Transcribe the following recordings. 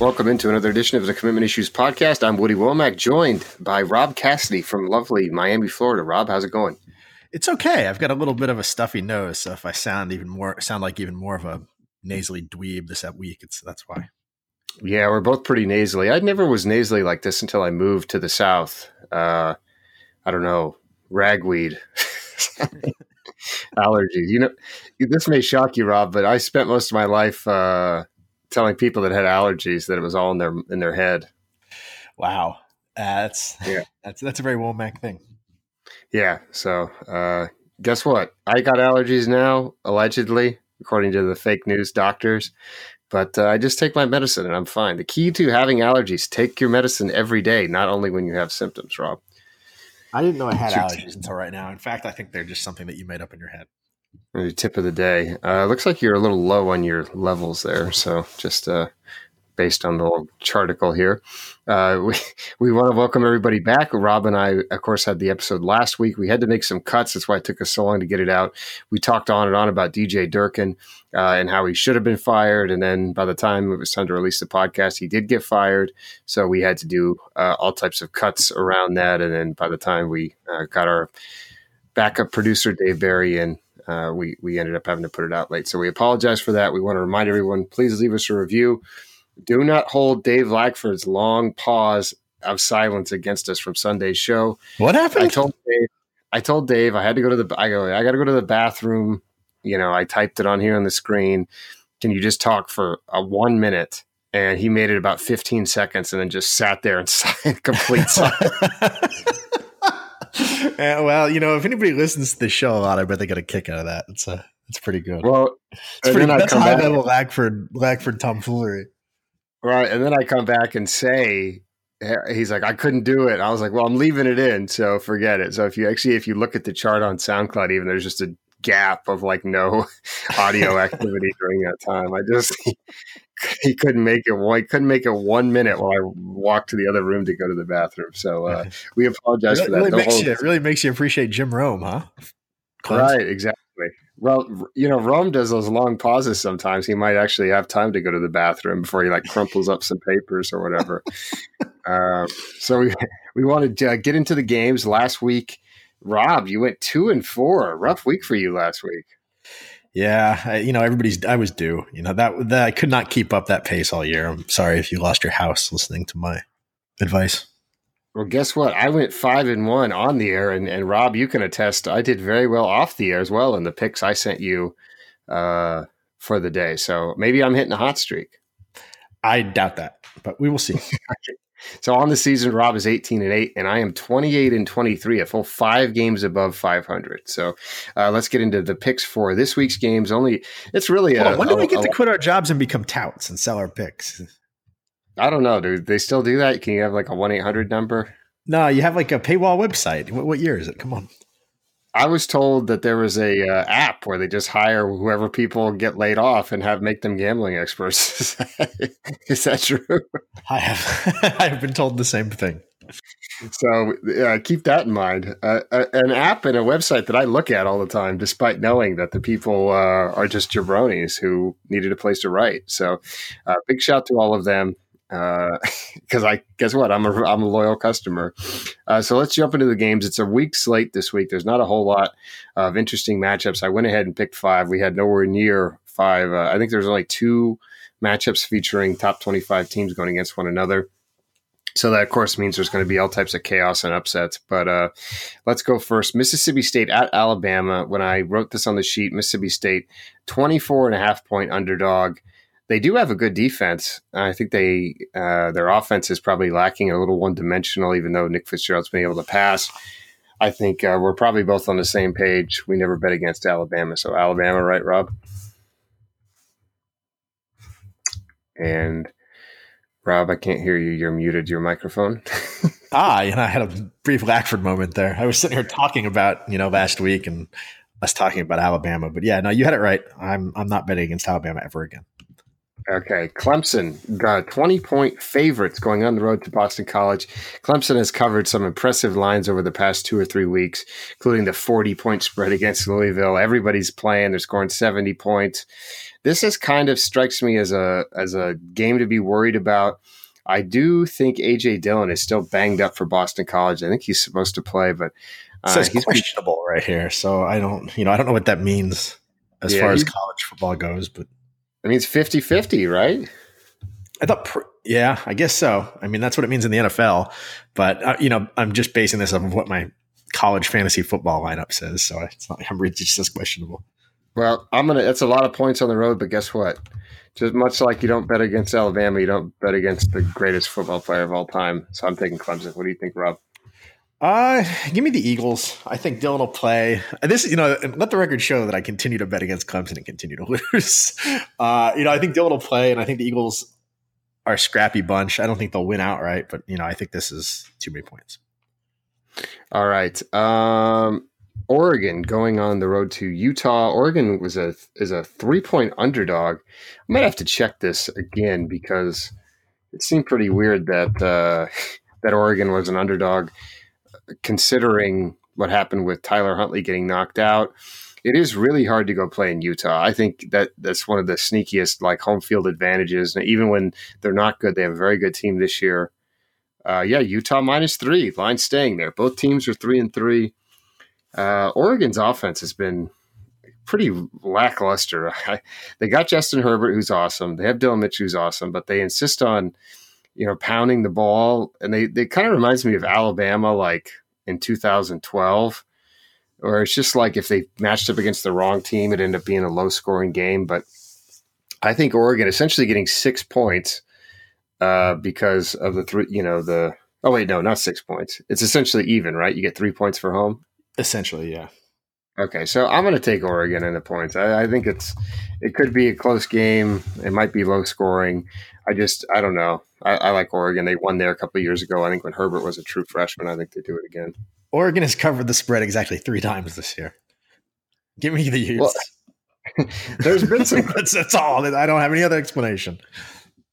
Welcome into another edition of the Commitment Issues podcast. I'm Woody Womack, joined by Rob Cassidy from lovely Miami, Florida. Rob, how's it going? It's okay. I've got a little bit of a stuffy nose, so if I sound even more sound like even more of a nasally dweeb this week, it's that's why. Yeah, we're both pretty nasally. I never was nasally like this until I moved to the south. Uh, I don't know, ragweed. allergies. You know, this may shock you, Rob, but I spent most of my life uh, telling people that had allergies that it was all in their in their head. Wow, uh, that's yeah, that's that's a very Womack thing. Yeah. So, uh, guess what? I got allergies now, allegedly, according to the fake news doctors. But uh, I just take my medicine and I'm fine. The key to having allergies: take your medicine every day, not only when you have symptoms. Rob. I didn't know I had allergies until right now. In fact, I think they're just something that you made up in your head. Your tip of the day. Uh, looks like you're a little low on your levels there. So just uh, based on the little charticle here. Uh, we, we want to welcome everybody back. Rob and I, of course, had the episode last week. We had to make some cuts. That's why it took us so long to get it out. We talked on and on about DJ Durkin uh, and how he should have been fired. And then by the time it was time to release the podcast, he did get fired. So we had to do uh, all types of cuts around that. And then by the time we uh, got our backup producer, Dave Barry, in, uh, we, we ended up having to put it out late. So we apologize for that. We want to remind everyone please leave us a review do not hold Dave Lackford's long pause of silence against us from Sunday's show. What happened? I told Dave. I told Dave I had to go to the. I go. I got to go to the bathroom. You know, I typed it on here on the screen. Can you just talk for a one minute? And he made it about 15 seconds, and then just sat there in complete silence. well, you know, if anybody listens to the show a lot, I bet they get a kick out of that. It's a, uh, it's pretty good. Well, it's pretty, that's high level Lackford, Lackford tomfoolery. Right. And then I come back and say, he's like, I couldn't do it. I was like, well, I'm leaving it in. So forget it. So if you actually, if you look at the chart on SoundCloud, even there's just a gap of like no audio activity during that time. I just, he, couldn't make it. He couldn't make it one minute while I walked to the other room to go to the bathroom. So uh, we apologize it for that. Really makes you, it really makes you appreciate Jim Rome, huh? Right. Exactly. Well, you know, Rome does those long pauses sometimes. He might actually have time to go to the bathroom before he like crumples up some papers or whatever. uh, so we we wanted to get into the games last week. Rob, you went two and four. Rough week for you last week. Yeah, I, you know, everybody's. I was due. You know that that I could not keep up that pace all year. I'm sorry if you lost your house listening to my advice. Well, guess what? I went five and one on the air, and, and Rob, you can attest. I did very well off the air as well in the picks I sent you uh, for the day. So maybe I'm hitting a hot streak. I doubt that, but we will see. so on the season, Rob is 18 and eight, and I am 28 and 23, a full five games above 500. So uh, let's get into the picks for this week's games. Only it's really a, when do we get a, to quit our jobs and become touts and sell our picks? I don't know, dude. They still do that? Can you have like a 1 800 number? No, you have like a paywall website. What, what, year is it? Come on. I was told that there was a uh, app where they just hire whoever people get laid off and have make them gambling experts. is that true? I have I have been told the same thing. So uh, keep that in mind. Uh, an app and a website that I look at all the time, despite knowing that the people uh, are just jabronis who needed a place to write. So uh, big shout to all of them because uh, I guess what I'm a I'm a loyal customer. Uh, so let's jump into the games. It's a weak slate this week. There's not a whole lot of interesting matchups. I went ahead and picked five. We had nowhere near five. Uh, I think there's only two matchups featuring top 25 teams going against one another. So that of course means there's going to be all types of chaos and upsets. But uh, let's go first. Mississippi State at Alabama. When I wrote this on the sheet, Mississippi State 24 and a half point underdog they do have a good defense. I think they uh, their offense is probably lacking a little one dimensional, even though Nick Fitzgerald's been able to pass. I think uh, we're probably both on the same page. We never bet against Alabama, so Alabama, right, Rob? And Rob, I can't hear you. You're muted. Your microphone. ah, know, I had a brief Lackford moment there. I was sitting here talking about you know last week and us talking about Alabama, but yeah, no, you had it right. I'm I'm not betting against Alabama ever again. Okay, Clemson got 20 point favorites going on the road to Boston College. Clemson has covered some impressive lines over the past two or three weeks, including the 40 point spread against Louisville. Everybody's playing, they're scoring 70 points. This is kind of strikes me as a as a game to be worried about. I do think AJ Dillon is still banged up for Boston College. I think he's supposed to play, but uh, says he's questionable right here. So I don't, you know, I don't know what that means as yeah, far as college football goes, but I mean, it's 50 50, right? I thought, pr- yeah, I guess so. I mean, that's what it means in the NFL. But, uh, you know, I'm just basing this off of what my college fantasy football lineup says. So it's not, I'm really just as questionable. Well, I'm going to, that's a lot of points on the road, but guess what? Just much like you don't bet against Alabama, you don't bet against the greatest football player of all time. So I'm taking Clemson. What do you think, Rob? Uh, give me the Eagles. I think Dillon will play. This, you know, let the record show that I continue to bet against Clemson and continue to lose. Uh, you know, I think Dillon will play, and I think the Eagles are a scrappy bunch. I don't think they'll win outright, but you know, I think this is too many points. All right. Um, Oregon going on the road to Utah. Oregon was a is a three point underdog. I might have to check this again because it seemed pretty weird that uh, that Oregon was an underdog considering what happened with Tyler Huntley getting knocked out, it is really hard to go play in Utah. I think that that's one of the sneakiest like home field advantages. And even when they're not good, they have a very good team this year. Uh, yeah, Utah minus three, line staying there. Both teams are three and three. Uh, Oregon's offense has been pretty lackluster. They got Justin Herbert, who's awesome. They have Dylan Mitch, who's awesome, but they insist on you know, pounding the ball. And they, they kind of reminds me of Alabama, like in 2012, or it's just like if they matched up against the wrong team, it ended up being a low scoring game. But I think Oregon essentially getting six points uh, because of the three, you know, the, oh, wait, no, not six points. It's essentially even, right? You get three points for home. Essentially, yeah. Okay, so I'm going to take Oregon in the points. I, I, think it's it could be a close game. It might be low scoring. I just I don't know. I, I like Oregon. They won there a couple years ago. I think when Herbert was a true freshman. I think they do it again. Oregon has covered the spread exactly three times this year. Give me the years. Well, there's been some. that's, that's all. I don't have any other explanation.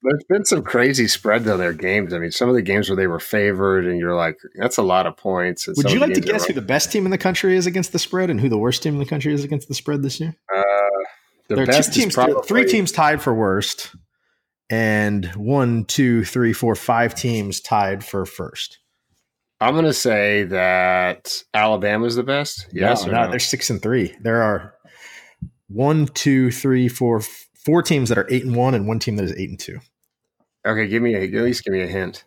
There's been some crazy spreads on their games. I mean, some of the games where they were favored, and you're like, that's a lot of points. And Would you like to guess who the best team in the country is against the spread, and who the worst team in the country is against the spread this year? Uh, the there are two teams, probably, three teams tied for worst, and one, two, three, four, five teams tied for first. I'm going to say that Alabama's the best. Yes, no, no, no, they're six and three. There are one, two, three, four, four teams that are eight and one, and one team that is eight and two. Okay, give me a, at least give me a hint.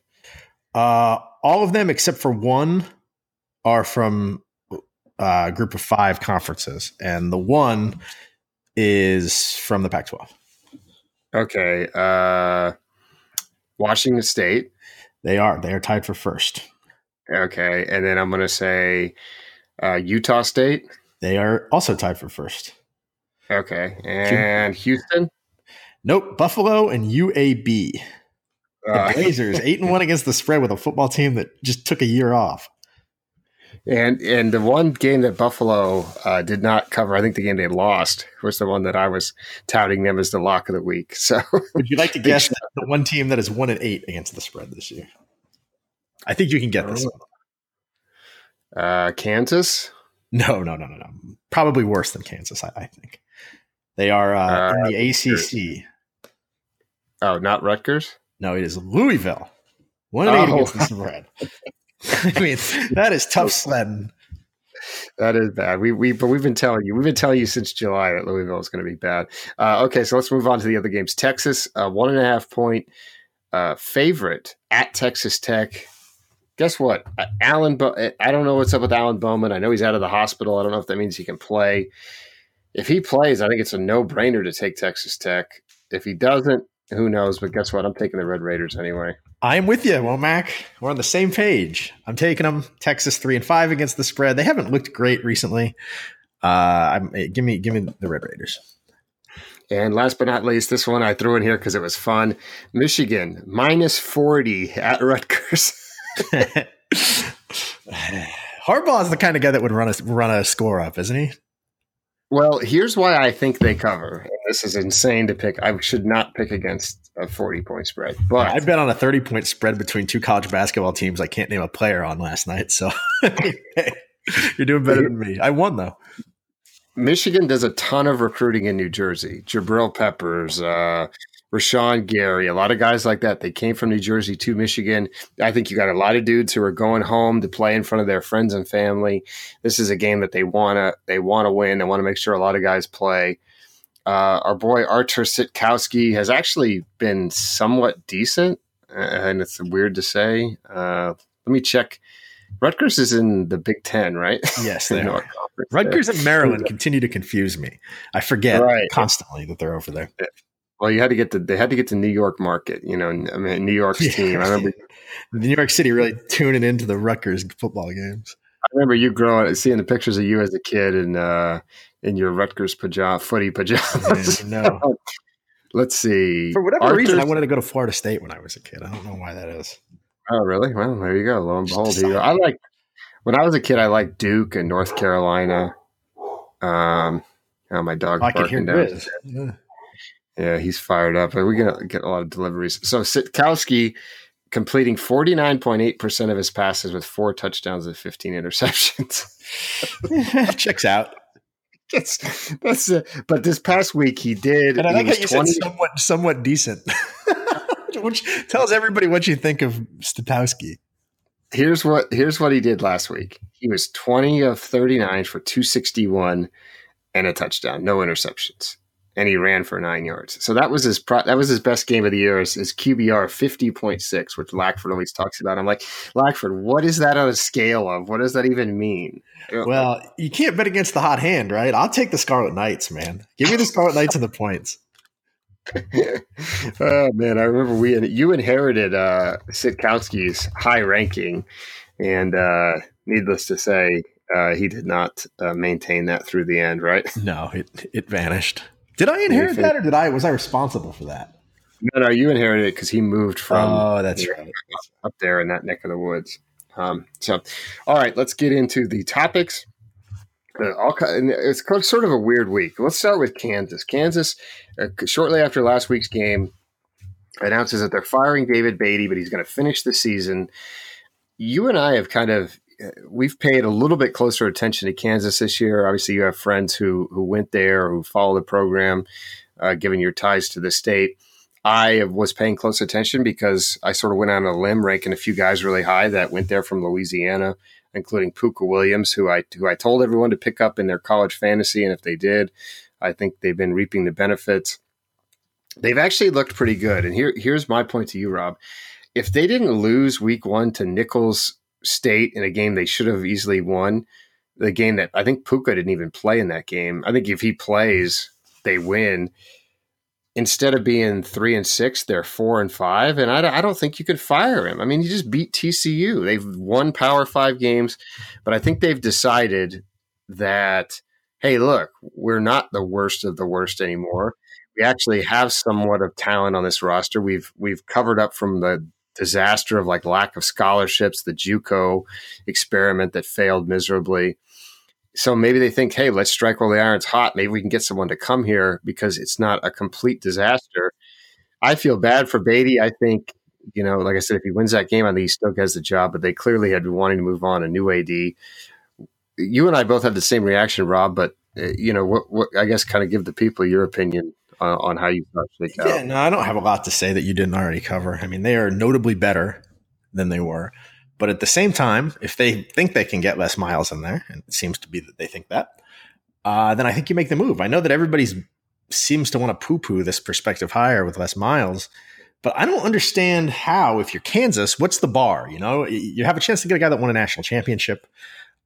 Uh, all of them except for one are from uh, a group of five conferences, and the one is from the Pac-12. Okay, uh, Washington State. They are. They are tied for first. Okay, and then I'm going to say uh, Utah State. They are also tied for first. Okay, and Houston. Nope, Buffalo and UAB. The uh, Blazers eight and one against the spread with a football team that just took a year off. And and the one game that Buffalo uh, did not cover, I think the game they lost was the one that I was touting them as the lock of the week. So, would you like to guess the one team that is one and eight against the spread this year? I think you can get this. Uh, Kansas? No, no, no, no, no. Probably worse than Kansas. I, I think they are uh, in the ACC. Oh, not Rutgers. No, it is Louisville. One and eight oh. against the spread. I mean, that is tough sledding. That is bad. We we but we've been telling you, we've been telling you since July that Louisville is going to be bad. Uh, okay, so let's move on to the other games. Texas, uh, one and a half point uh, favorite at Texas Tech. Guess what? Uh, Alan, Bo- I don't know what's up with Alan Bowman. I know he's out of the hospital. I don't know if that means he can play. If he plays, I think it's a no brainer to take Texas Tech. If he doesn't, who knows? But guess what? I'm taking the Red Raiders anyway. I'm with you, Womack. We're on the same page. I'm taking them. Texas three and five against the spread. They haven't looked great recently. Uh, I'm, eh, give me give me the Red Raiders. And last but not least, this one I threw in here because it was fun. Michigan minus forty at Rutgers. Harbaugh is the kind of guy that would run a run a score up, isn't he? Well, here's why I think they cover. This is insane to pick. I should not pick against a 40 point spread. But I've been on a 30 point spread between two college basketball teams I can't name a player on last night. So you're doing better than me. I won though. Michigan does a ton of recruiting in New Jersey. Jabril Peppers, uh, Rashan Gary, a lot of guys like that. They came from New Jersey to Michigan. I think you got a lot of dudes who are going home to play in front of their friends and family. This is a game that they wanna they wanna win. They want to make sure a lot of guys play. Uh, our boy Artur Sitkowski has actually been somewhat decent, and it's weird to say. Uh, let me check. Rutgers is in the Big Ten, right? Yes, they are. Rutgers and Maryland continue to confuse me. I forget right. constantly that they're over there. Well, you had to get to they had to get to New York market. You know, I mean New York's yeah. team. I remember New York City really tuning into the Rutgers football games. I remember you growing, seeing the pictures of you as a kid and uh, in your Rutgers pajama, footy pajamas. no. Let's see. For whatever reason, I wanted to go to Florida State when I was a kid. I don't know why that is. Oh, really? Well, there you go. Lo and behold, I like when I was a kid. I liked Duke and North Carolina. Um, oh, my dog oh, I can hear down. Yeah. yeah, he's fired up. We're gonna get a lot of deliveries. So Sitkowski completing forty nine point eight percent of his passes with four touchdowns and fifteen interceptions. Checks out. That's that's. Uh, but this past week he did. And I like how you 20, said somewhat somewhat decent, which tells everybody what you think of Sitkowski. Here's what here's what he did last week. He was twenty of thirty nine for two sixty one and a touchdown, no interceptions and he ran for nine yards. So that was his pro- that was his best game of the year. His, his QBR fifty point six, which Lackford always talks about. I'm like Lackford, what is that on a scale of? What does that even mean? Well, you can't bet against the hot hand, right? I'll take the Scarlet Knights, man. Give me the Scarlet Knights and the points. oh man, I remember we you inherited uh, Sitkowski's high ranking, and uh, needless to say, uh, he did not uh, maintain that through the end. Right? No, it it vanished. Did I inherit that, or did I was I responsible for that? No, no, you inherited it because he moved from. Oh, that's right. Up there in that neck of the woods. Um, so, all right, let's get into the topics. Uh, all, it's sort of a weird week. Let's start with Kansas. Kansas, uh, shortly after last week's game, announces that they're firing David Beatty, but he's going to finish the season. You and I have kind of we've paid a little bit closer attention to Kansas this year. Obviously, you have friends who who went there, who follow the program, uh, given your ties to the state. I was paying close attention because I sort of went on a limb, ranking a few guys really high that went there from Louisiana, including Pooka Williams, who I who I told everyone to pick up in their college fantasy, and if they did, I think they've been reaping the benefits. They've actually looked pretty good, and here here's my point to you, Rob. If they didn't lose Week One to Nicholls State in a game they should have easily won. The game that I think Pooka didn't even play in that game. I think if he plays, they win. Instead of being three and six, they're four and five, and I, I don't think you could fire him. I mean, he just beat TCU. They've won Power Five games, but I think they've decided that hey, look, we're not the worst of the worst anymore. We actually have somewhat of talent on this roster. We've we've covered up from the disaster of like lack of scholarships, the JUCO experiment that failed miserably. So maybe they think, hey, let's strike while the iron's hot. Maybe we can get someone to come here because it's not a complete disaster. I feel bad for Beatty. I think, you know, like I said, if he wins that game, I think he still gets the job, but they clearly had been wanting to move on a new AD. You and I both had the same reaction, Rob, but, uh, you know, what, what I guess kind of give the people your opinion uh, on how you thought they Yeah, no, I don't have a lot to say that you didn't already cover. I mean, they are notably better than they were. But at the same time, if they think they can get Les Miles in there, and it seems to be that they think that, uh, then I think you make the move. I know that everybody's seems to want to poo poo this prospective hire with Les Miles, but I don't understand how, if you're Kansas, what's the bar? You know, you have a chance to get a guy that won a national championship,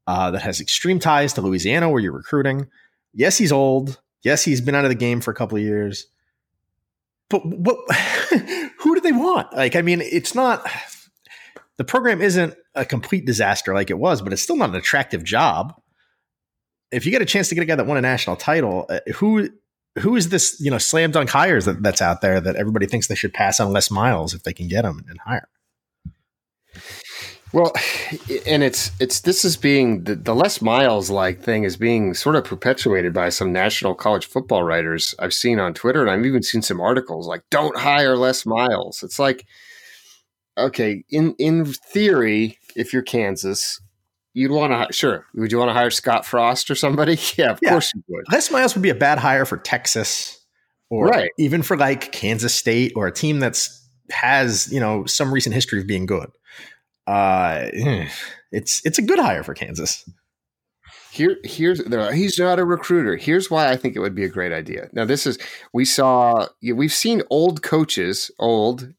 uh, that has extreme ties to Louisiana where you're recruiting. Yes, he's old. Yes, he's been out of the game for a couple of years. But what who do they want? Like, I mean, it's not the program isn't a complete disaster like it was, but it's still not an attractive job. If you get a chance to get a guy that won a national title, uh, who who is this, you know, slam dunk hires that, that's out there that everybody thinks they should pass on Les Miles if they can get him and hire? Well, and it's it's this is being the, the Les Miles like thing is being sort of perpetuated by some national college football writers I've seen on Twitter, and I've even seen some articles like "Don't hire Les Miles." It's like, okay, in in theory, if you're Kansas, you'd want to sure. Would you want to hire Scott Frost or somebody? Yeah, of yeah. course you would. Les Miles would be a bad hire for Texas, or right. even for like Kansas State or a team that's has you know some recent history of being good. Uh, it's it's a good hire for Kansas. Here, here's he's not a recruiter. Here's why I think it would be a great idea. Now, this is we saw we've seen old coaches, old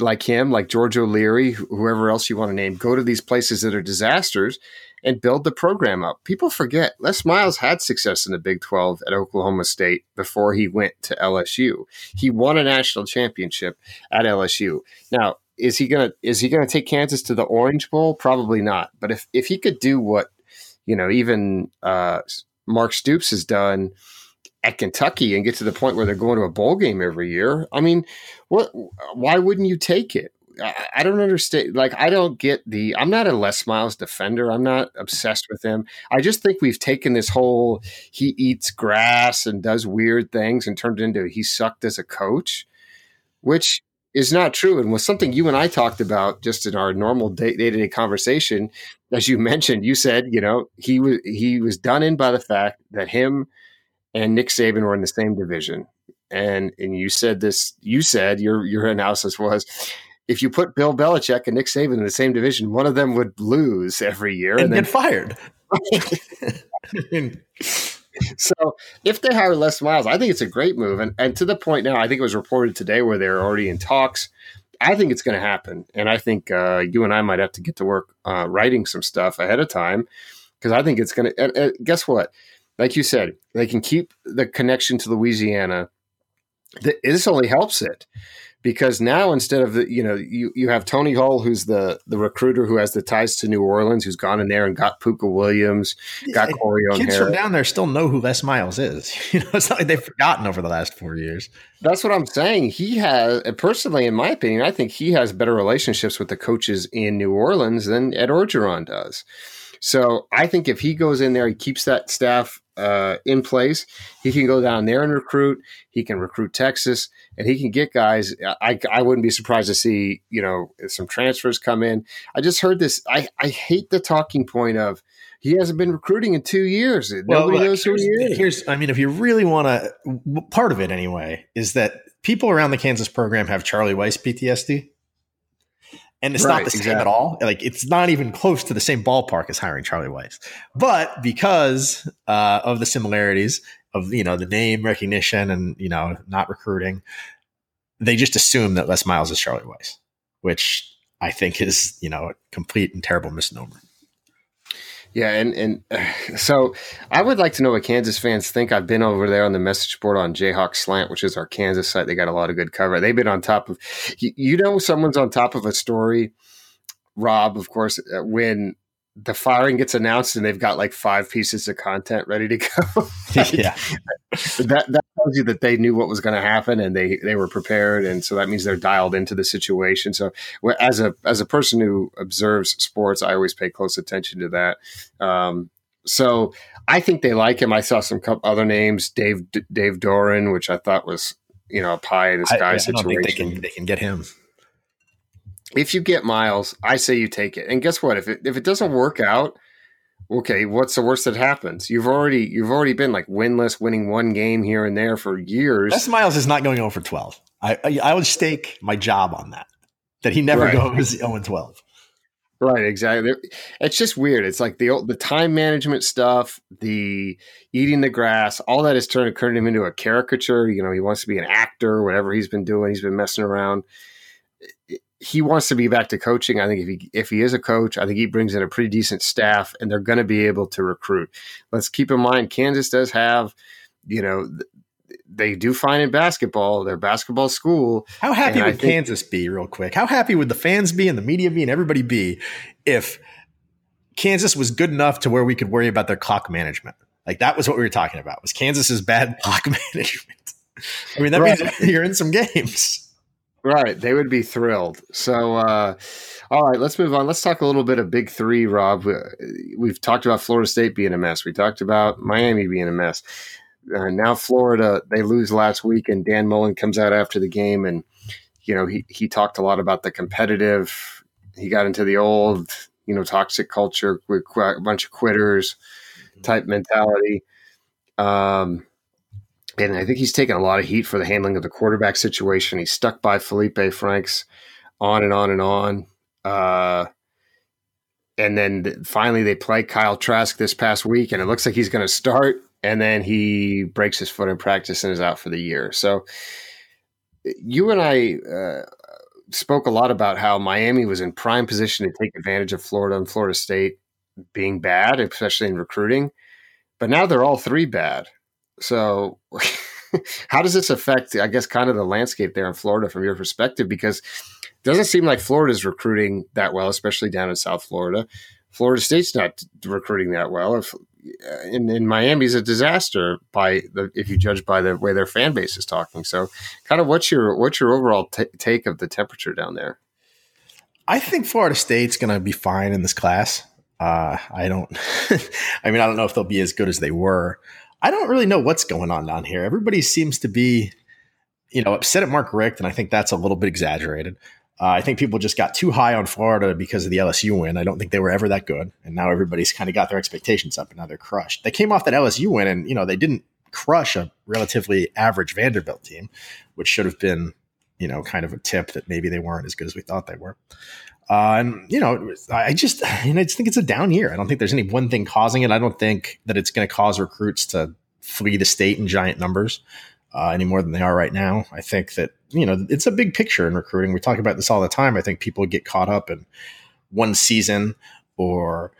like him, like George O'Leary, whoever else you want to name, go to these places that are disasters and build the program up. People forget Les Miles had success in the Big 12 at Oklahoma State before he went to LSU. He won a national championship at LSU. Now, is he gonna is he gonna take Kansas to the Orange Bowl? Probably not. But if if he could do what you know, even uh, Mark Stoops has done at Kentucky and get to the point where they're going to a bowl game every year, I mean, what? Why wouldn't you take it? I, I don't understand. Like, I don't get the. I'm not a Les Miles defender. I'm not obsessed with him. I just think we've taken this whole he eats grass and does weird things and turned it into he sucked as a coach, which is not true and was something you and I talked about just in our normal day to day conversation. As you mentioned, you said, you know, he was he was done in by the fact that him and Nick Saban were in the same division. And and you said this you said your your analysis was if you put Bill Belichick and Nick Saban in the same division, one of them would lose every year and, and then, get fired. so if they hire Les Miles, I think it's a great move. And, and to the point now, I think it was reported today where they're already in talks. I think it's going to happen. And I think uh, you and I might have to get to work uh, writing some stuff ahead of time because I think it's going to. guess what? Like you said, they can keep the connection to Louisiana. This only helps it because now instead of the you know you you have Tony Hull who's the the recruiter who has the ties to New Orleans who's gone in there and got Pooka Williams, got Corey O'Hara. Kids from down there still know who Les Miles is. You know, it's not like they've forgotten over the last four years. That's what I'm saying. He has personally, in my opinion, I think he has better relationships with the coaches in New Orleans than Ed Orgeron does. So I think if he goes in there, he keeps that staff uh, in place. He can go down there and recruit. He can recruit Texas, and he can get guys. I, I wouldn't be surprised to see you know some transfers come in. I just heard this. I, I hate the talking point of he hasn't been recruiting in two years. Nobody well, knows who he is. Here's, I mean, if you really want to, part of it anyway is that people around the Kansas program have Charlie Weis PTSD and it's right, not the same exactly. at all. Like it's not even close to the same ballpark as hiring Charlie Weis. But because uh, of the similarities of you know the name recognition and you know not recruiting, they just assume that Les Miles is Charlie Weis, which I think is you know a complete and terrible misnomer. Yeah, and and so I would like to know what Kansas fans think. I've been over there on the message board on Jayhawk Slant, which is our Kansas site. They got a lot of good cover. They've been on top of. You, you know, someone's on top of a story. Rob, of course, uh, when the firing gets announced and they've got like five pieces of content ready to go. yeah, that that tells you that they knew what was going to happen and they they were prepared, and so that means they're dialed into the situation. So as a as a person who observes sports, I always pay close attention to that. Um, so I think they like him. I saw some other names, Dave Dave Doeren, which I thought was you know a pie in the sky I, yeah, situation. I don't think they can they can get him if you get Miles, I say you take it. And guess what? If it if it doesn't work out, okay, what's the worst that happens? You've already you've already been like winless, winning one game here and there for years. Les Miles is not going over twelve. I I, I would stake my job on that. That he never right. goes zero and twelve. Right, exactly. It's just weird. It's like the the time management stuff, the eating the grass, all that is turning turned him into a caricature. You know, he wants to be an actor, whatever he's been doing. He's been messing around he wants to be back to coaching. I think if he if he is a coach, I think he brings in a pretty decent staff, and they're going to be able to recruit. Let's keep in mind, Kansas does have, you know, they do fine in basketball. Their basketball school. How happy would think, Kansas be, real quick? How happy would the fans be and the media be and everybody be if Kansas was good enough to where we could worry about their clock management? Like that was what we were talking about. Was Kansas's bad clock management? I mean, that right. means you're in some games. Right, they would be thrilled. So uh, All right, let's move on. Let's talk a little bit of Big Three, Rob. We've talked about Florida State being a mess. We talked about Miami being a mess. Uh, now Florida, they lose last week, and Dan Mullen comes out after the game, and you know he he talked a lot about the competitive. He got into the old, you know, toxic culture with a bunch of quitters type mentality. Um, and I think he's taken a lot of heat for the handling of the quarterback situation. He's stuck by Felipe Franks on and on and on. Uh, and then finally, they play Kyle Trask this past week, and it looks like he's going to start. And then he breaks his foot in practice and is out for the year. So, you and I uh, spoke a lot about how Miami was in prime position to take advantage of Florida and Florida State being bad, especially in recruiting. But now they're all three bad. So, how does this affect, I guess, kind of the landscape there in Florida from your perspective? Because it doesn't seem like Florida's recruiting that well, especially down in South Florida. Florida State's not recruiting that well. If in, in Miami's a disaster by the if you judge by the way their fan base is talking. So, kind of what's your what's your overall t- take of the temperature down there? I think Florida State's going to be fine in this class. Uh, I don't. I mean, I don't know if they'll be as good as they were. I don't really know what's going on down here. Everybody seems to be, you know, upset at Mark Richt, and I think that's a little bit exaggerated. Uh, I think people just got too high on Florida because of the LSU win. I don't think they were ever that good, and now everybody's kind of got their expectations up, and now they're crushed. They came off that LSU win, and you know they didn't crush a relatively average Vanderbilt team, which should have been, you know, kind of a tip that maybe they weren't as good as we thought they were. Uh, and you know, I just, I just think it's a down year. I don't think there's any one thing causing it. I don't think that it's going to cause recruits to flee the state in giant numbers uh, any more than they are right now. I think that you know it's a big picture in recruiting. We talk about this all the time. I think people get caught up in one season or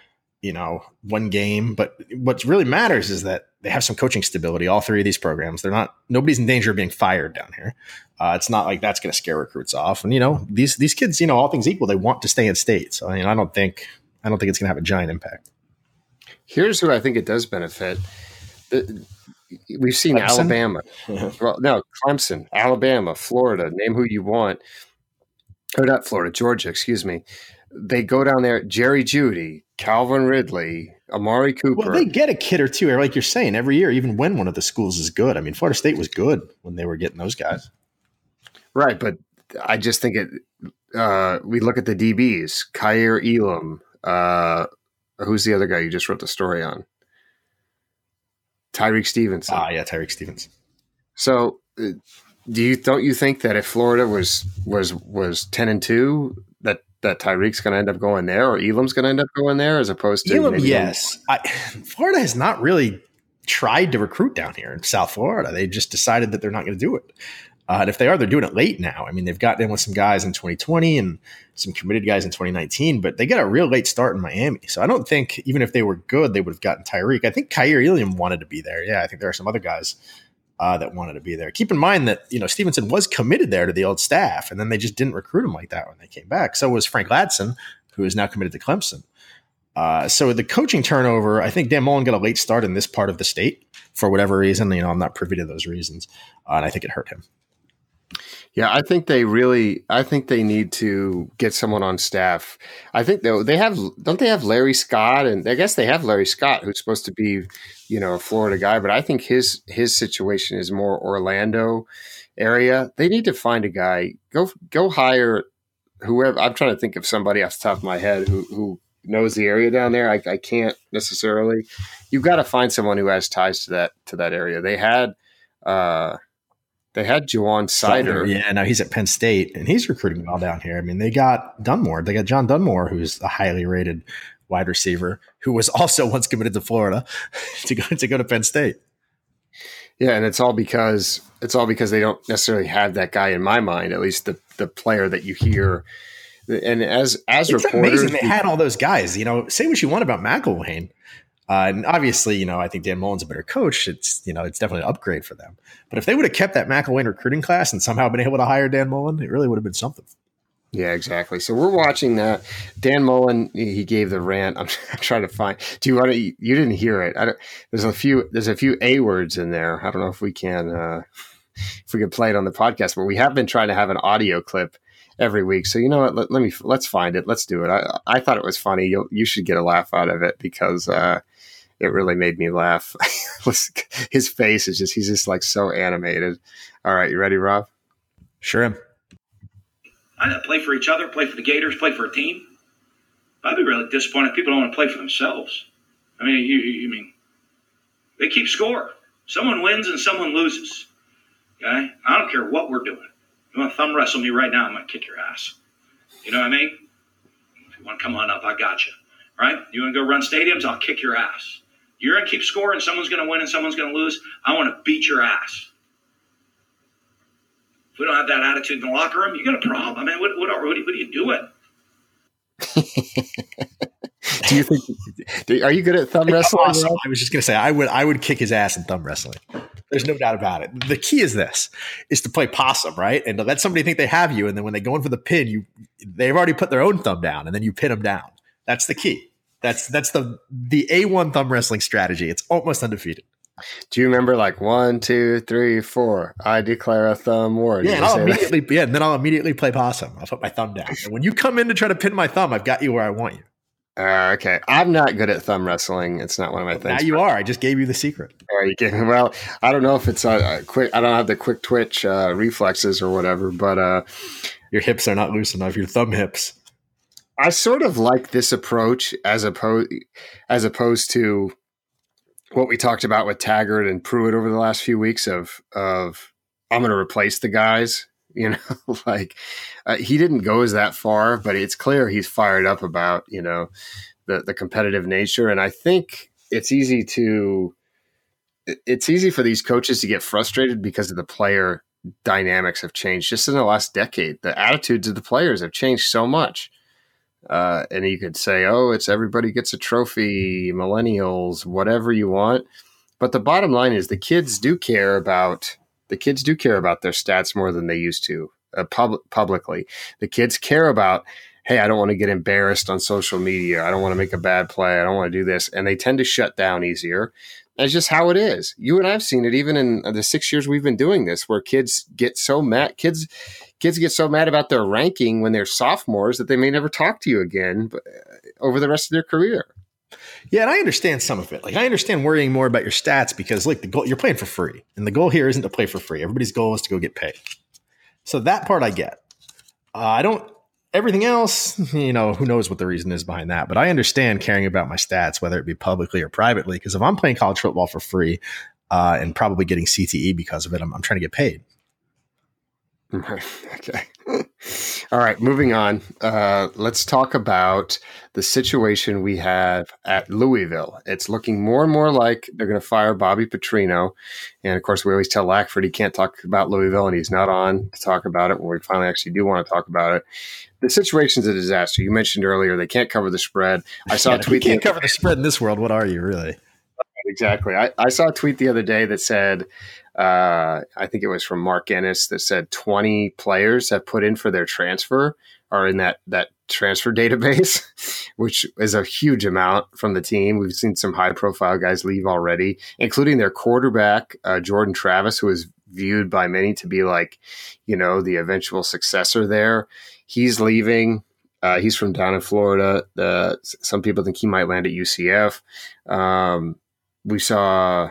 you know one game, but what really matters is that they have some coaching stability. All three of these programs, they're not nobody's in danger of being fired down here. Uh, it's not like that's going to scare recruits off. And you know these these kids, you know, all things equal, they want to stay in state. So I mean, I don't think I don't think it's going to have a giant impact. Here's who I think it does benefit. We've seen Clemson? Alabama, well, no Clemson, Alabama, Florida. Name who you want. Or not Florida, Georgia. Excuse me. They go down there. Jerry Jeudy, Calvin Ridley, Amari Cooper. Well, they get a kid or two, like you're saying, every year, even when one of the schools is good. I mean, Florida State was good when they were getting those guys. Right, but I just think it. Uh, we look at the DBs: Kaiir Elam. Uh, who's the other guy you just wrote the story on? Tyrique Stevenson. Ah, yeah, Tyrique Stevenson. So, uh, do you don't you think that if Florida was was was ten and two, that Tyrique's going to end up going there, or Elam's going to end up going there, as opposed to Elam? Yes, I, Florida has not really tried to recruit down here in South Florida. They just decided that they're not going to do it. Uh, and if they are, they're doing it late now. I mean, they've gotten in with some guys in 2020 and some committed guys in 2019, but they got a real late start in Miami. So I don't think even if they were good, they would have gotten Tyrique. I think Kaiir Elam wanted to be there. Yeah, I think there are some other guys uh, that wanted to be there. Keep in mind that you know Stevenson was committed there to the old staff, and then they just didn't recruit him like that when they came back. So was Frank Ladson, who is now committed to Clemson. Uh, so the coaching turnover, I think Dan Mullen got a late start in this part of the state for whatever reason. You know, I'm not privy to those reasons, uh, and I think it hurt him. Yeah, I think they really. I think they need to get someone on staff. I think though they have. Don't they have Larry Scott? And I guess they have Larry Scott, who's supposed to be, you know, a Florida guy. But I think his his situation is more Orlando area. They need to find a guy. Go go hire whoever. I'm trying to think of somebody off the top of my head who who knows the area down there. I, I can't necessarily. You've got to find someone who has ties to that to that area. They had. uh they had Ja'Juan Seider. Yeah, now he's at Penn State and he's recruiting well down here. I mean, they got Dunmore. They got John Dunmore, who's a highly rated wide receiver who was also once committed to Florida to go to go to Penn State. Yeah, and it's all because it's all because they don't necessarily have that guy in my mind, at least the the player that you hear. And as as it's reporters, amazing they had all those guys. You know, say what you want about McElwain, uh, and obviously, you know, I think Dan Mullen's a better coach. It's you know, it's definitely an upgrade for them. But if they would have kept that McElwain recruiting class and somehow been able to hire Dan Mullen, it really would have been something. Yeah, exactly. So we're watching that. Dan Mullen, he gave the rant. I'm, trying to find. Do you want to? You didn't hear it. there's a few. There's a few a words in there. I don't know if we can. Uh, if we could play it on the podcast, but we have been trying to have an audio clip every week. So you know what? Let, let me let's find it. Let's do it. I, I thought it was funny. You you should get a laugh out of it because uh, it really made me laugh. His face is just he's just like so animated. All right, you ready, Rob? Sure am. I play for each other, play for the Gators, play for a team. I'd be really disappointed if people don't want to play for themselves. I mean, you, you mean they keep score. Someone wins and someone loses. Okay? I don't care what we're doing. You want to thumb wrestle me right now, I'm going to kick your ass. You know what I mean? If you want to come on up, I got you. Right? You want to go run stadiums? I'll kick your ass. You're going to keep scoring, someone's going to win and someone's going to lose. I want to beat your ass. If we don't have that attitude in the locker room, you got a problem. I mean, what, what, are, what, are, what are you doing? do you think? Are you good at thumb wrestling? Awesome. I was just going to say I would. I would kick his ass in thumb wrestling. There's no doubt about it. The key is this: is to play possum, right? And to let somebody think they have you, and then when they go in for the pin, you they've already put their own thumb down, and then you pin them down. That's the key. That's that's the the a one thumb wrestling strategy. It's almost undefeated. Do you remember like one, two, three, four? I declare a thumb war. Yeah, and I'll immediately that? yeah, and then I'll immediately play possum. I'll put my thumb down. And when you come in to try to pin my thumb, I've got you where I want you. Uh, okay, I'm not good at thumb wrestling. It's not one of my well, things. Now you are. I just gave you the secret. You? Well, I don't know if it's a, a quick. I don't have the quick twitch uh, reflexes or whatever, but uh, your hips are not loose enough. Your thumb hips. I sort of like this approach as opposed as opposed to what we talked about with Taggart and Pruitt over the last few weeks of of I'm going to replace the guys. You know, like uh, he didn't go as that far, but it's clear he's fired up about you know the the competitive nature, and I think it's easy to it's easy for these coaches to get frustrated because of the player dynamics have changed just in the last decade. The attitudes of the players have changed so much. Uh, and you could say, oh, it's everybody gets a trophy, millennials, whatever you want. But the bottom line is the kids do care about the kids do care about their stats more than they used to uh, pub- publicly. The kids care about, hey, I don't want to get embarrassed on social media. I don't want to make a bad play. I don't want to do this. And they tend to shut down easier. That's just how it is. You and I've seen it even in the six years we've been doing this, where kids get so mad. Kids, kids get so mad about their ranking when they're sophomores that they may never talk to you again uh, over the rest of their career. Yeah, and I understand some of it. Like I understand worrying more about your stats because like the goal you're playing for free. And the goal here isn't to play for free. Everybody's goal is to go get paid. So that part I get. Uh, I don't everything else, you know, who knows what the reason is behind that. But I understand caring about my stats, whether it be publicly or privately, because if I'm playing college football for free uh, and probably getting CTE because of it, I'm, I'm trying to get paid. okay. All right, moving on. Uh, let's talk about the situation we have at Louisville. It's looking more and more like they're going to fire Bobby Petrino. And of course, we always tell Lackford he can't talk about Louisville, and he's not on to talk about it when we finally actually do want to talk about it. The situation's a disaster. You mentioned earlier they can't cover the spread. I saw yeah, a tweet. You can't cover the spread in this world. What are you really? Exactly. I, I saw a tweet the other day that said uh, I think it was from Mark Ennis that said 20 players have put in for their transfer are in that that transfer database, which is a huge amount from the team. We've seen some high profile guys leave already, including their quarterback uh, Jordan Travis, who is viewed by many to be like, you know, the eventual successor there. He's leaving. Uh, he's from down in Florida. Some people think he might land at UCF. Um, we saw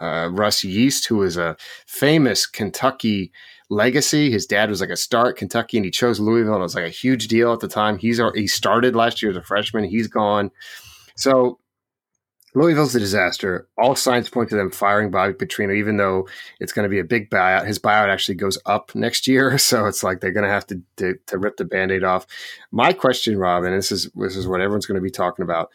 uh, Russ Yeast, who is a famous Kentucky legacy. His dad was like a star at Kentucky, and he chose Louisville, and it was like a huge deal at the time. He's he started last year as a freshman. He's gone. So Louisville's a disaster. All signs point to them firing Bobby Petrino, even though it's going to be a big buyout. His buyout actually goes up next year, so it's like they're going to have to, to, to rip the band-aid off. My question, Robin, this is this is what everyone's going to be talking about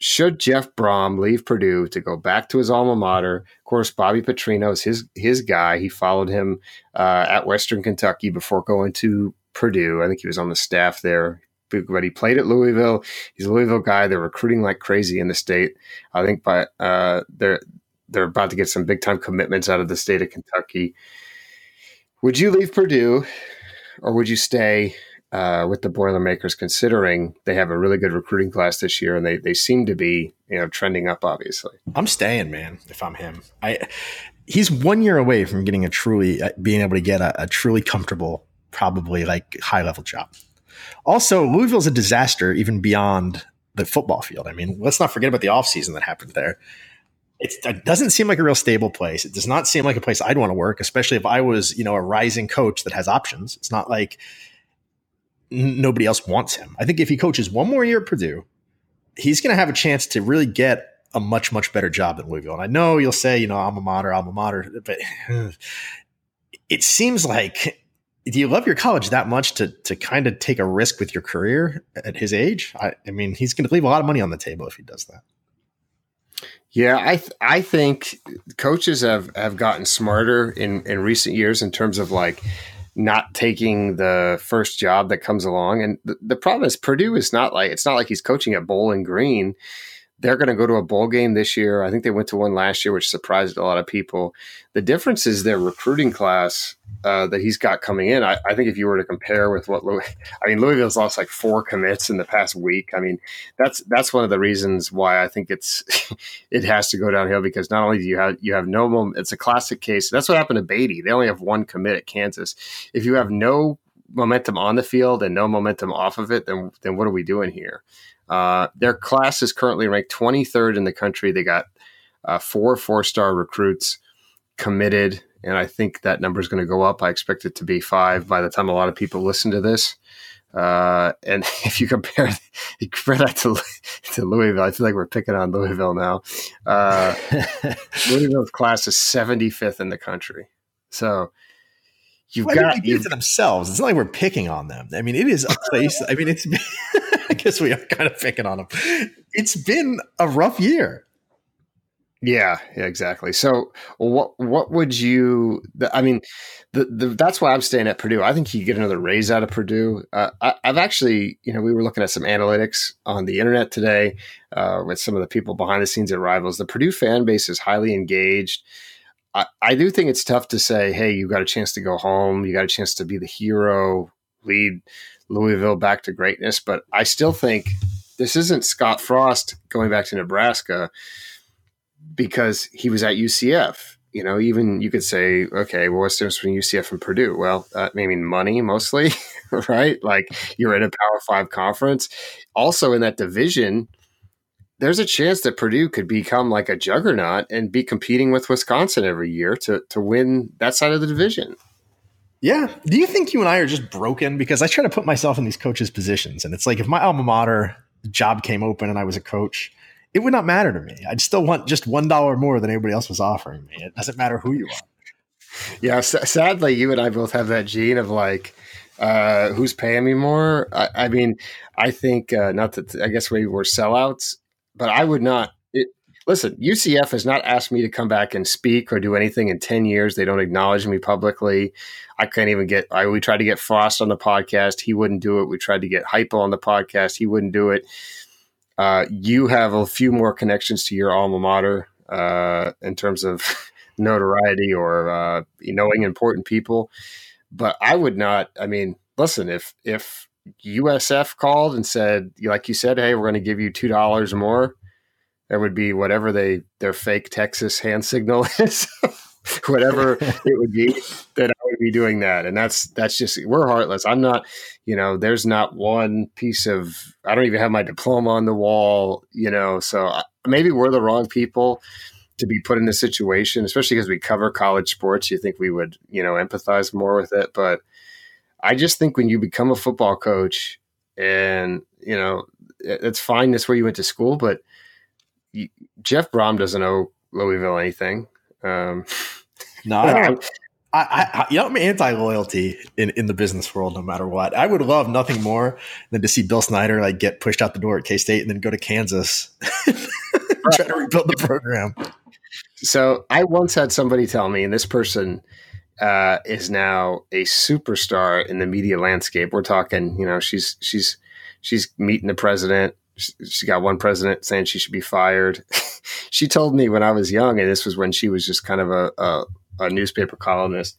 should Jeff Brohm leave Purdue to go back to his alma mater? Of course, Bobby Petrino is his his guy. He followed him uh, at Western Kentucky before going to Purdue. I think he was on the staff there, but he played at Louisville. He's a Louisville guy. They're recruiting like crazy in the state. I think by uh, they're they're about to get some big time commitments out of the state of Kentucky. Would you leave Purdue, or would you stay uh, with the Boilermakers, considering they have a really good recruiting class this year, and they they seem to be you know trending up. Obviously, I'm staying, man. If I'm him, I he's one year away from getting a truly uh, being able to get a, a truly comfortable probably like high level job. Also, Louisville's a disaster even beyond the football field. I mean, let's not forget about the offseason that happened there. It doesn't seem like a real stable place. It does not seem like a place I'd want to work, especially if I was, you know, a rising coach that has options. It's not like nobody else wants him. I think if he coaches one more year at Purdue, he's going to have a chance to really get a much much better job than Louisville. And I know you'll say, you know, alma mater, alma mater, but it seems like do you love your college that much to to kind of take a risk with your career at his age? I, I mean, he's going to leave a lot of money on the table if he does that. Yeah, I th- I think coaches have have gotten smarter in in recent years in terms of like not taking the first job that comes along. And the, the problem is Purdue is not like it's not like he's coaching at Bowling Green they're going to go to a bowl game this year. I think they went to one last year, which surprised a lot of people. The difference is their recruiting class uh, that he's got coming in. I, I, think if you were to compare with what Louis, I mean, Louisville's lost like four commits in the past week. I mean, that's that's one of the reasons why I think it's it has to go downhill because not only do you have you have no moment, it's a classic case. That's what happened to Beaty. They only have one commit at Kansas. If you have no momentum on the field and no momentum off of it, then then what are we doing here? Uh, their class is currently ranked 23rd in the country. They got uh, four four star recruits committed, and I think that number is going to go up. I expect it to be five by the time a lot of people listen to this. Uh, and if you compare, you compare that to, to Louisville, I feel like we're picking on Louisville now. Uh, Louisville's class is 75th in the country. So you've well, got I mean, you to themselves. It's not like we're picking on them. I mean, it is a place. I mean, it's. I guess we are kind of picking on them. It's been a rough year. Yeah, yeah, exactly. So, what what would you? I mean, the, the, that's why I'm staying at Purdue. I think you get another raise out of Purdue. Uh, I, have actually, you know, we were looking at some analytics on the internet today uh, with some of the people behind the scenes at Rivals. The Purdue fan base is highly engaged. I, I do think it's tough to say, hey, you got a chance to go home, you got a chance to be the hero, lead Louisville back to greatness. But I still think this isn't Scott Frost going back to Nebraska because he was at UCF. You know, even you could say, okay, well, what's the difference between UCF and Purdue? Well, uh, I mean, money mostly, right? Like you're in a Power Five conference. Also, in that division, there's a chance that Purdue could become like a juggernaut and be competing with Wisconsin every year to to win that side of the division. Yeah. Do you think you and I are just broken? Because I try to put myself in these coaches' positions, and it's like if my alma mater job came open and I was a coach, it would not matter to me. I'd still want just one dollar more than anybody else was offering me. It doesn't matter who you are. Yeah. S- sadly, you and I both have that gene of like, uh, who's paying me more? I, I mean, I think uh, not that I guess we were sellouts, but I would not listen, UCF has not asked me to come back and speak or do anything in 10 years. They don't acknowledge me publicly. I can't even get, I, we tried to get Frost on the podcast. He wouldn't do it. We tried to get Hypo on the podcast. He wouldn't do it. Uh, you have a few more connections to your alma mater uh, in terms of notoriety or uh, knowing important people. But I would not, I mean, listen, if, if, USF called and said, like you said, hey, we're going to give you two dollars more that would be whatever they their fake Texas hand signal is, whatever it would be. That I would be doing that, and that's that's just we're heartless. I'm not, you know. There's not one piece of I don't even have my diploma on the wall, you know. So maybe we're the wrong people to be put in a situation, especially because we cover college sports. You think we would, you know, empathize more with it, but I just think when you become a football coach, and you know, it's fine. That's where you went to school, but Jeff Brohm doesn't owe Louisville anything. Um, no, I. I, I, you know, I'm anti loyalty in, in the business world, no matter what. I would love nothing more than to see Bill Snyder like get pushed out the door at K State and then go to Kansas, try to rebuild the program. So I once had somebody tell me, and this person uh, is now a superstar in the media landscape. We're talking, you know, she's she's she's meeting the president she got one president saying she should be fired. she told me when I was young, and this was when she was just kind of a, a, a newspaper columnist.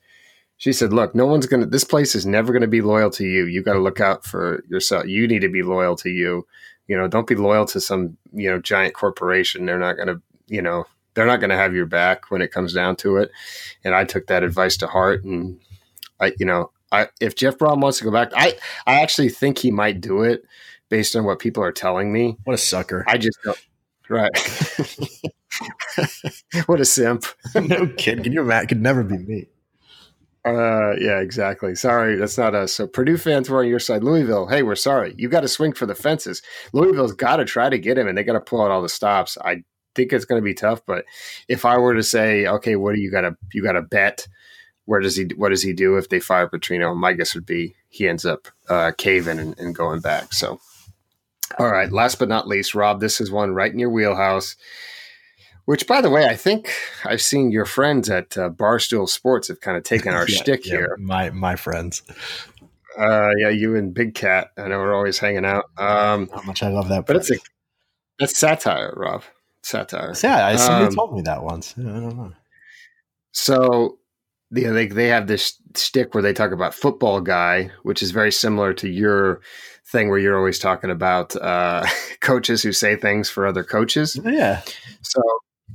She said, "Look, no one's gonna. This place is never gonna be loyal to you. You got to look out for yourself. You need to be loyal to you. You know, don't be loyal to some you know giant corporation. They're not gonna, you know, they're not gonna have your back when it comes down to it." And I took that advice to heart, and I, you know, I, if Jeff Brohm wants to go back, I I actually think he might do it based on what people are telling me. What a sucker! I just don't. Right. what a simp. no kid. Can you imagine? Could never be me. Uh, yeah, exactly. Sorry, that's not us. So Purdue fans were on your side. Louisville, hey, we're sorry. You got to swing for the fences. Louisville's got to try to get him, and they got to pull out all the stops. I think it's going to be tough, but if I were to say, okay, what do you got to you got to bet? Where does he? What does he do if they fire Petrino? My guess would be he ends up uh, caving and, and going back. So, all right. Last but not least, Rob, this is one right in your wheelhouse. Which, by the way, I think I've seen your friends at uh, Barstool Sports have kind of taken our Yeah, shtick yeah, here. My my friends. Uh, yeah, you and Big Cat. I know we're always hanging out. Um, How much I love that. but it's a that's satire, Rob. Satire. yeah. I, somebody um, told me that once. I don't know. So, yeah, they they have this stick where they talk about football guy, which is very similar to your thing where you're always talking about uh, coaches who say things for other coaches. Yeah. So,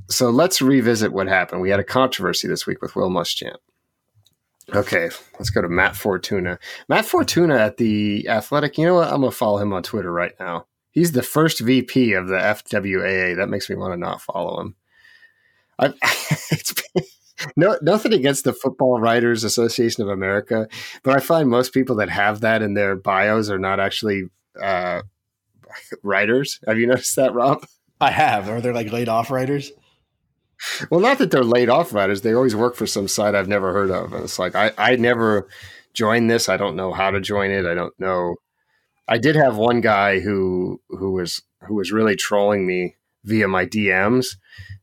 so let's revisit what happened. We had a controversy this week with Will Muschamp. Okay, let's go to Matt Fortuna. Matt Fortuna at the Athletic. You know what? I'm gonna follow him on Twitter right now. He's the first VP of the FWAA. That makes me want to not follow him. I, it's no nothing against the Football Writers Association of America, but I find most people that have that in their bios are not actually uh, writers. Have you noticed that, Rob? I have. Are they like laid off writers? Well, not that they're laid off writers. They always work for some site I've never heard of. And it's like, I, I never joined this. I don't know how to join it. I don't know. I did have one guy who, who was, who was really trolling me via my DMs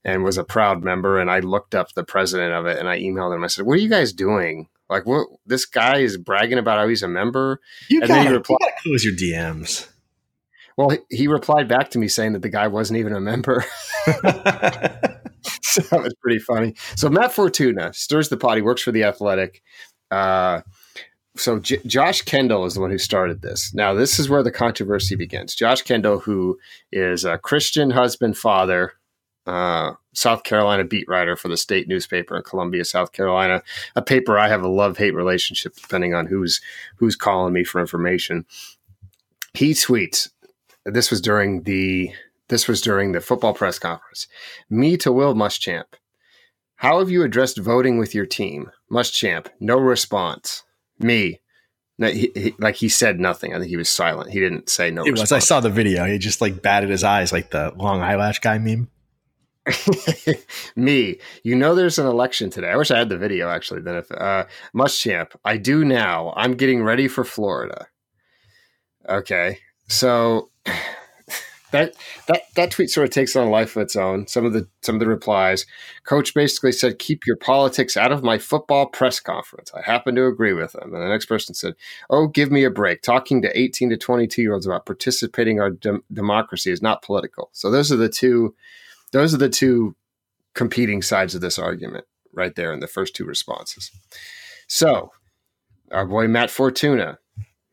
and was a proud member. And I looked up the president of it and I emailed him. I said, what are you guys doing? Like, what, this guy is bragging about how he's a member. You And then gotta, reply- you gotta close your DMs. Well, he- he replied back to me saying that the guy wasn't even a member. so that was pretty funny. So Matt Fortuna stirs the pot. He works for the Athletic. Uh, so J- Josh Kendall is the one who started this. Now this is where the controversy begins. Josh Kendall, who is a Christian husband, father, uh, South Carolina beat writer for the state newspaper in Columbia, South Carolina, a paper I have a love hate relationship depending on who's who's calling me for information. He tweets. This was during the this was during the football press conference. Me to Will Muschamp. How have you addressed voting with your team? Muschamp, no response. Me, no, he, he, like he said nothing. I think he was silent. He didn't say no. it was. I saw the video. He just like batted his eyes like the long eyelash guy meme. Me, you know, there's an election today. I wish I had the video actually. Then if uh, Muschamp, I do now. I'm getting ready for Florida. Okay, so that that that tweet sort of takes on a life of its own. Some of the some of the replies, coach basically said, "Keep your politics out of my football press conference." I happen to agree with him. And the next person said, "Oh, give me a break. Talking to 18 to 22 year olds about participating in our dem- democracy is not political." So those are the two. Those are the two competing sides of this argument right there in the first two responses. So, our boy Matt Fortuna.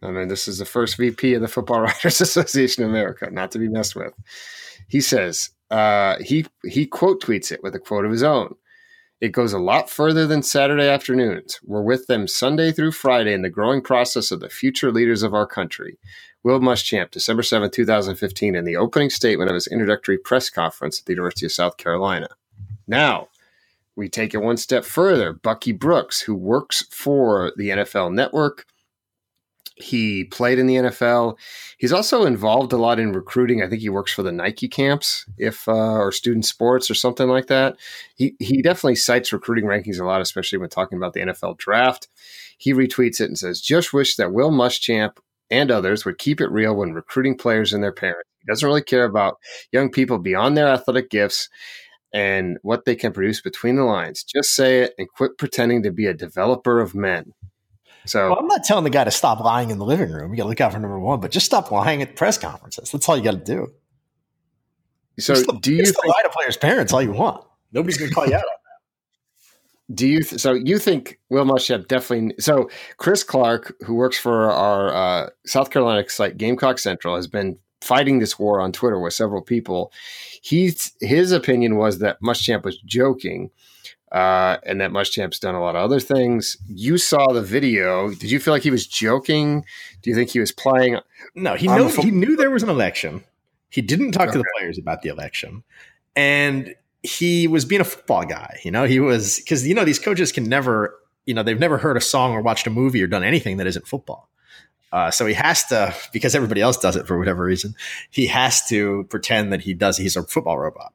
I mean, this is the first VP of the Football Writers Association of America, not to be messed with. He says uh, he he quote tweets it with a quote of his own. It goes a lot further than Saturday afternoons. We're with them Sunday through Friday in the growing process of the future leaders of our country. Will Muschamp, December 7, 2015, in the opening statement of his introductory press conference at the University of South Carolina. Now, we take it one step further. Bucky Brooks, who works for the NFL Network, he played in the NFL. He's also involved a lot in recruiting. I think he works for the Nike camps, if uh, or student sports or something like that. He he definitely cites recruiting rankings a lot, especially when talking about the NFL draft. He retweets it and says, "Just wish that Will Muschamp and others would keep it real when recruiting players and their parents. He doesn't really care about young people beyond their athletic gifts." And what they can produce between the lines. Just say it and quit pretending to be a developer of men. So Well, I'm not telling the guy to stop lying in the living room. You got to look out for number one, but just stop lying at press conferences. That's all you got to do. So still, do you still think, lie to players' parents all you want? Nobody's going to call you out. on that. do you th- so you think Will Muschamp definitely so Chris Clark who works for our uh, South Carolina site Gamecock Central has been fighting this war on Twitter with several people. He's his opinion was that Muschamp was joking. Uh, and that Muschamp's done a lot of other things. You saw the video. Did you feel like he was joking? Do you think he was playing? No, he knew he knew there was an election. He didn't talk okay. to the players about the election, and he was being a football guy. You know, he was because you know these coaches can never, you know, they've never heard a song or watched a movie or done anything that isn't football. Uh, so he has to, because everybody else does it for whatever reason, he has to pretend that he does. He's a football robot.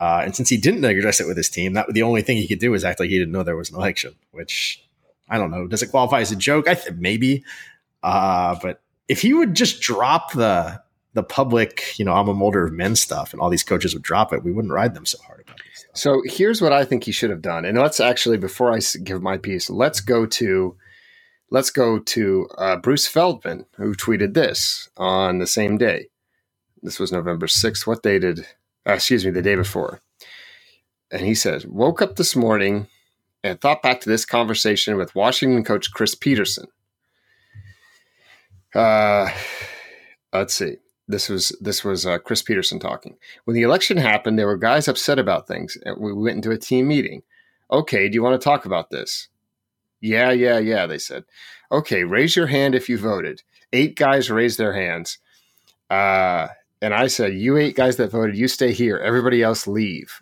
Uh, and since he didn't address it with his team, that the only thing he could do was act like he didn't know there was an election. Which I don't know. Does it qualify as a joke? I think maybe. Uh, but if he would just drop the the public, you know, I'm a molder of men stuff, and all these coaches would drop it, we wouldn't ride them so hard about this. So here's what I think he should have done, and let's actually before I give my piece, let's go to let's go to uh, Bruce Feldman, who tweeted this on the same day. This was November 6th. What day did, uh, excuse me, the day before. And he says, woke up this morning and thought back to this conversation with Washington coach Chris Petersen. Uh, let's see. This was this was uh, Chris Petersen talking. When the election happened, there were guys upset about things, and we went into a team meeting. Okay, do you want to talk about this? Yeah, yeah, yeah, they said. Okay, raise your hand if you voted. Eight guys raised their hands. Uh, and I said, You eight guys that voted, you stay here. Everybody else leave.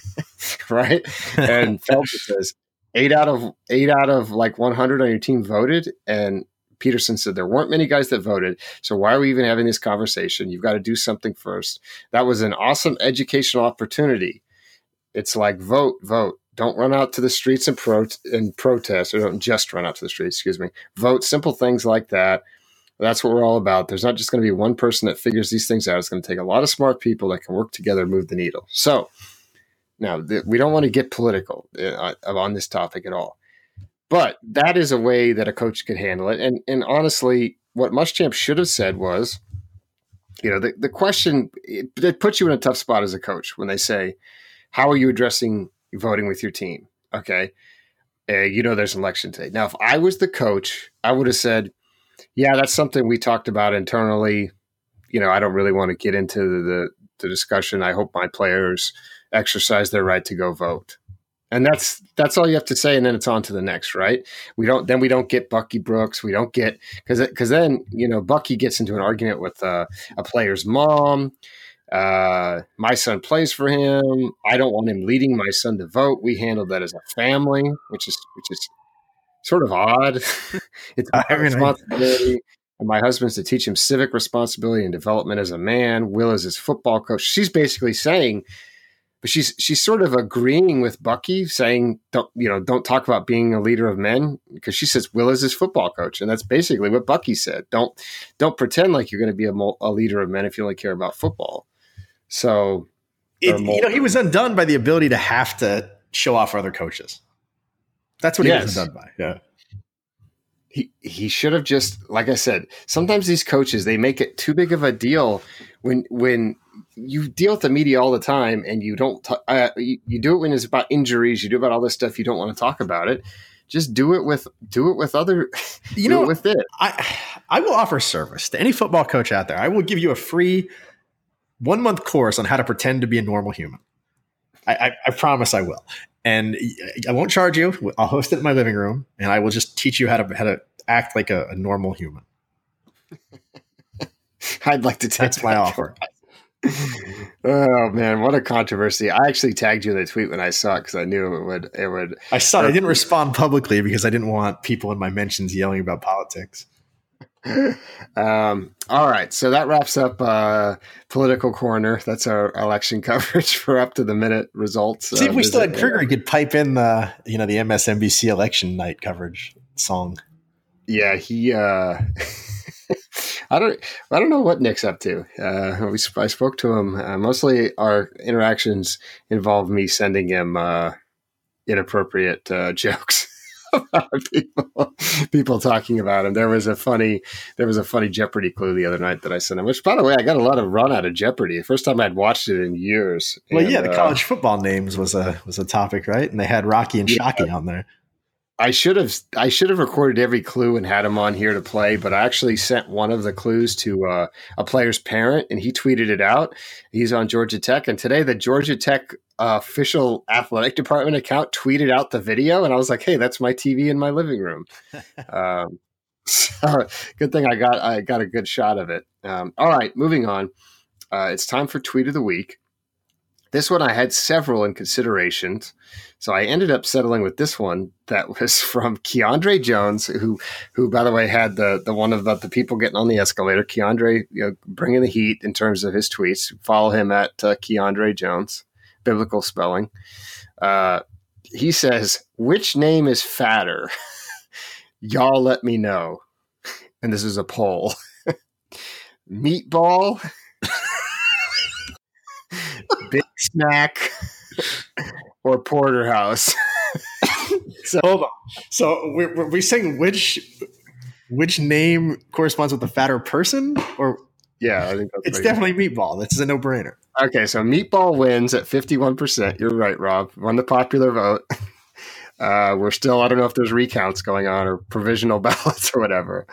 right? And Phelps says, Eight out of eight out of like 100 on your team voted. And Petersen said there weren't many guys that voted. So why are we even having this conversation? You've got to do something first. That was an awesome educational opportunity. It's like vote, vote. Don't run out to the streets and, pro- and protest, or don't just run out to the streets, excuse me. Vote, simple things like that. That's what we're all about. There's not just going to be one person that figures these things out. It's going to take a lot of smart people that can work together and move the needle. So, now, we don't want to get political uh, on this topic at all. But that is a way that a coach could handle it. And, and honestly, what Muschamp should have said was, you know, the, the question, it, it puts you in a tough spot as a coach when they say, how are you addressing voting with your team. Okay. Uh, you know, there's an election today. Now, if I was the coach, I would have said, yeah, that's something we talked about internally. You know, I don't really want to get into the, the discussion. I hope my players exercise their right to go vote. And that's that's all you have to say, and then it's on to the next, right? We don't then we don't get Bucky Brooks. We don't get because because then you know Bucky gets into an argument with uh, a player's mom. Uh, my son plays for him. I don't want him leading my son to vote. We handle that as a family, which is which is sort of odd. it's my I mean, responsibility. And my husband's to teach him civic responsibility and development as a man. Will is his football coach. She's basically saying, but she's she's sort of agreeing with Bucky, saying, "Don't you know? Don't talk about being a leader of men," because she says Will is his football coach, and that's basically what Bucky said. Don't don't pretend like you're going to be a, a leader of men if you only care about football. So, it, you know, he was undone by the ability to have to show off other coaches. That's what yes. he was done by. Yeah. He, he should have just like I said. Sometimes these coaches they make it too big of a deal when when you deal with the media all the time and you don't t- uh, you, you do it when it's about injuries. You do about all this stuff you don't want to talk about it. Just do it with do it with other. You know, with it. I I will offer service to any football coach out there. I will give you a free one month course on how to pretend to be a normal human. I, I, I, promise I will. And I won't charge you. I'll host it in my living room, and I will just teach you how to how to act like a, a normal human. I'd like to take that's my offer. oh man, what a controversy! I actually tagged you in the tweet when I saw it because I knew it would. It would. I saw. it. I didn't respond publicly because I didn't want people in my mentions yelling about politics um, all right, so that wraps up uh, political corner. That's our election coverage for up to the minute results. See, uh, if we still had Kruger, he could pipe in the you know the MSNBC election night coverage song. Yeah, he. Uh, I don't. I don't know what Nick's up to. Uh, we, I spoke to him. Uh, mostly, our interactions involve me sending him uh, inappropriate uh, jokes people people talking about him. There was a funny there was a funny Jeopardy clue the other night that I sent him. Which, by the way, I got a lot of run out of Jeopardy. First time I'd watched it in years. Well, and, yeah, the uh, college football names was a was a topic, right? And they had Rocky and yeah, Shockey on there. I should have I should have recorded every clue and had him on here to play, but I actually sent one of the clues to uh, a player's parent, and he tweeted it out. He's on Georgia Tech, and today the Georgia Tech uh, official athletic department account tweeted out the video, and I was like, "Hey, that's my TV in my living room." um, so good thing I got I got a good shot of it. Um, all right, moving on. Uh, it's time for tweet of the week. This one I had several in consideration, so I ended up settling with this one that was from Keandre Jones, who, who by the way had the the one about the people getting on the escalator. Keandre, you know, bringing the heat in terms of his tweets. Follow him at uh, Keandre Jones, biblical spelling. Uh, he says, "Which name is fatter? Y'all let me know." And this is a poll. Meatball Big Snack or Porterhouse. so hold on. So we're, we're we saying which which name corresponds with the fatter person, or yeah, I think it's definitely meatball. This is a no brainer. Okay, so meatball wins at fifty one percent. You're right, Rob. Won the popular vote. Uh, we're still I don't know if there's recounts going on or provisional ballots or whatever.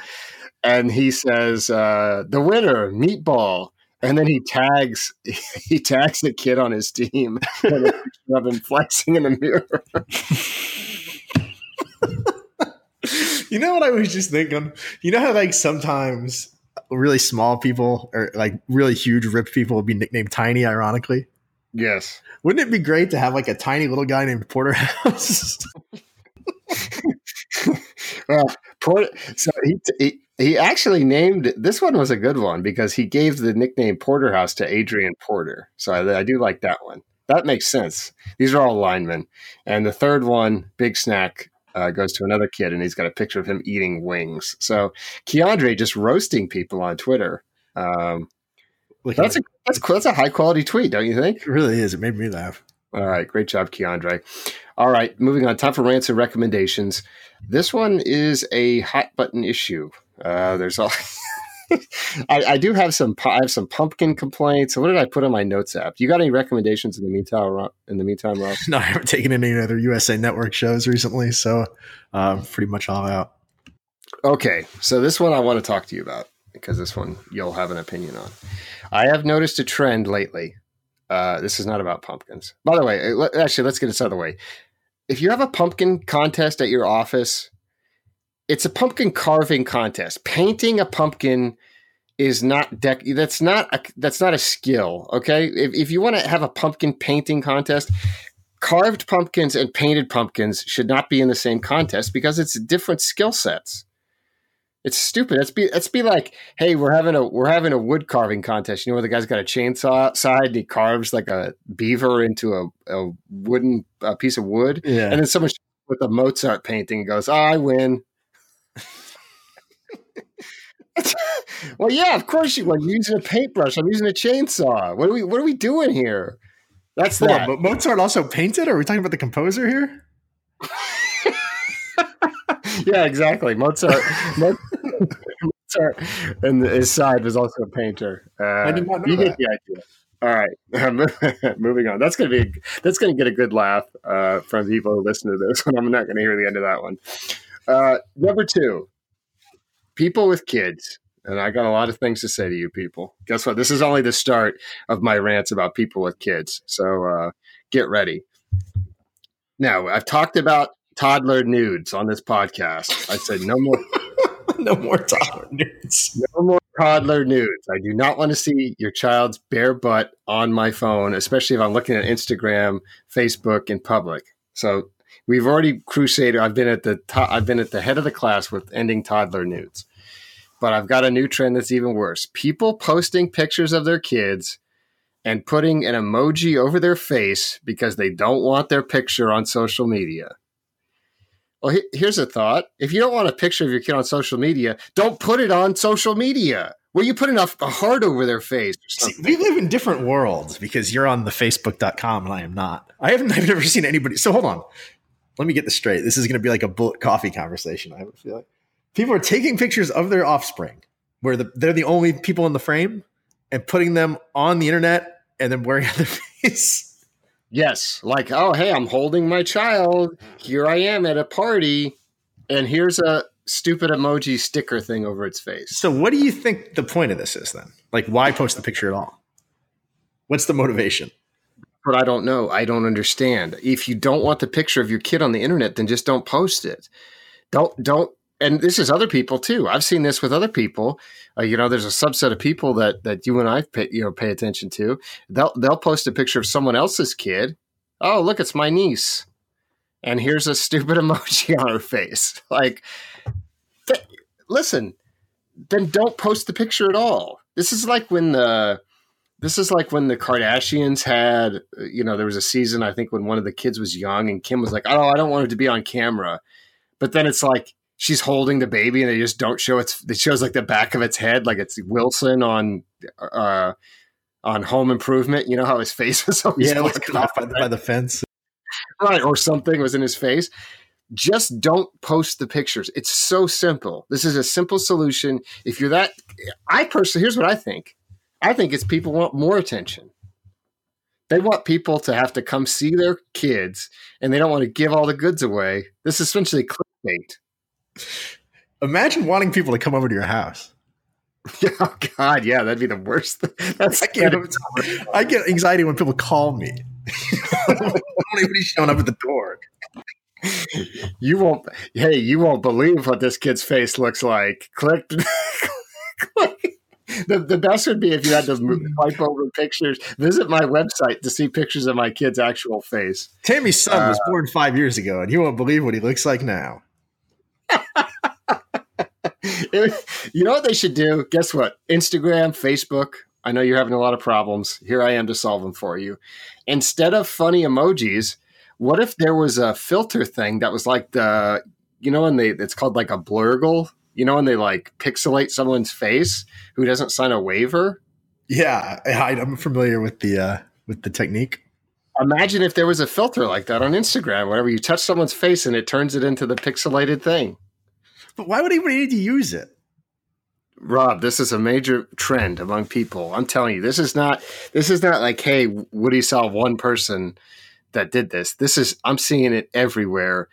And he says uh, the winner, meatball and then he tags he tags the kid on his team of him flexing in the mirror. you know what I was just thinking? You know how like sometimes really small people or like really huge ripped people will be nicknamed tiny, ironically? Yes. Wouldn't it be great to have like a tiny little guy named Porterhouse? well, Port- so he, he he actually named this one was a good one because he gave the nickname Porterhouse to Adrian Porter. So I, I do like that one. That makes sense. These are all linemen. And the third one, Big Snack, uh, goes to another kid, and he's got a picture of him eating wings. So Keandre just roasting people on Twitter. Um, that's a that's that's a high quality tweet, don't you think? It really is. It made me laugh. All right, great job, Keandre. All right, moving on. Time for rants and recommendations. This one is a hot button issue. Uh, there's all. I, I, do have some. I have some pumpkin complaints. So what did I put on my notes app? You got any recommendations in the meantime? In the meantime, Rob? No, I haven't taken any other USA Network shows recently, so uh, pretty much all out. Okay, so this one I want to talk to you about because this one you'll have an opinion on. I have noticed a trend lately. Uh, this is not about pumpkins. By the way, actually, let's get this out of the way. If you have a pumpkin contest at your office, it's a pumpkin carving contest. Painting a pumpkin is not dec- that's not a, that's not a skill. Okay, if, if you want to have a pumpkin painting contest, carved pumpkins and painted pumpkins should not be in the same contest because it's different skill sets. It's stupid. Let's be let's be like, hey, we're having a we're having a wood carving contest. You know where the guy's got a chainsaw side and he carves like a beaver into a, a wooden a piece of wood, yeah. and then someone with a Mozart painting and goes, oh, I win. well, yeah, of course you. You're using a paintbrush. I'm using a chainsaw. What are we? What are we doing here? That's Hold that. On, but Mozart also painted. Are we talking about the composer here? yeah, exactly. Mozart. Mozart, and his side was also a painter. Uh, I did not know you that. get the idea. All right, moving on. That's gonna be that's gonna get a good laugh uh, from people who listen to this, and I'm not gonna hear the end of that one. Uh, number two, people with kids. And I got a lot of things to say to you people. Guess what? This is only the start of my rants about people with kids. So uh, get ready. Now, I've talked about toddler nudes on this podcast. I said no more. no more toddler nudes. No more toddler nudes. I do not want to see your child's bare butt on my phone, especially if I'm looking at Instagram, Facebook in public. So we've already crusaded. I've been at the top, I've been at the head of the class with ending toddler nudes. But I've got a new trend that's even worse. People posting pictures of their kids and putting an emoji over their face because they don't want their picture on social media. Well, here's a thought. If you don't want a picture of your kid on social media, don't put it on social media. Well, you put enough a heart over their face. See, we live in different worlds because you're on the facebook.com and I am not. I haven't I've never seen anybody. So hold on. Let me get this straight. This is going to be like a bullet coffee conversation. I have a feeling people are taking pictures of their offspring where the, they're the only people in the frame and putting them on the internet and then wearing their face. Yes, like oh hey, I'm holding my child. Here I am at a party, and here's a stupid emoji sticker thing over its face. So, what do you think the point of this is then? Like, why post the picture at all? What's the motivation? What I don't know. I don't understand. If you don't want the picture of your kid on the internet, then just don't post it. Don't don't. And this is other people too. I've seen this with other people. Uh, you know, there's a subset of people that that you and I pay, you know pay attention to. They'll they'll post a picture of someone else's kid. Oh, look, it's my niece, and here's a stupid emoji on her face. Like, th- listen, then don't post the picture at all. This is like when the this is like when the Kardashians had, you know, there was a season I think when one of the kids was young and Kim was like, "Oh, I don't want it to be on camera," but then it's like she's holding the baby and they just don't show its. It shows like the back of its head, like it's Wilson on, uh, on Home Improvement. You know how his face was always yeah, like cut off by, by the fence, right, or something was in his face just don't post the pictures. It's so simple. This is a simple solution. If you're that, I personally, here's what I think. I think it's people want more attention. They want people to have to come see their kids and they don't want to give all the goods away. This is essentially clickbait. Imagine wanting people to come over to your house. oh God, yeah, that'd be the worst. That's I get, I get anxiety when people call me. Nobody's showing up at the door you won't hey you won't believe what this kid's face looks like click, click. The, the best would be if you had to swipe over pictures. Visit my website to see pictures of my kid's actual face. Tammy's son uh, was born five years ago and you won't believe what he looks like now. You know what they should do? Guess what? Instagram facebook. I know you're having a lot of problems. Here i am to solve them for you. Instead of funny emojis what if there was a filter thing that was like the, you know, and they, it's called like a blurgle, you know, when they like pixelate someone's face who doesn't sign a waiver? Yeah, I, am familiar with the, uh, with the technique. Imagine if there was a filter like that on Instagram, whenever you touch someone's face and it turns it into the pixelated thing. But why would anybody need to use it? Rob, this is a major trend among people. I'm telling you, this is not this is not like, hey, Woody saw one person that did this. This is I'm seeing it everywhere.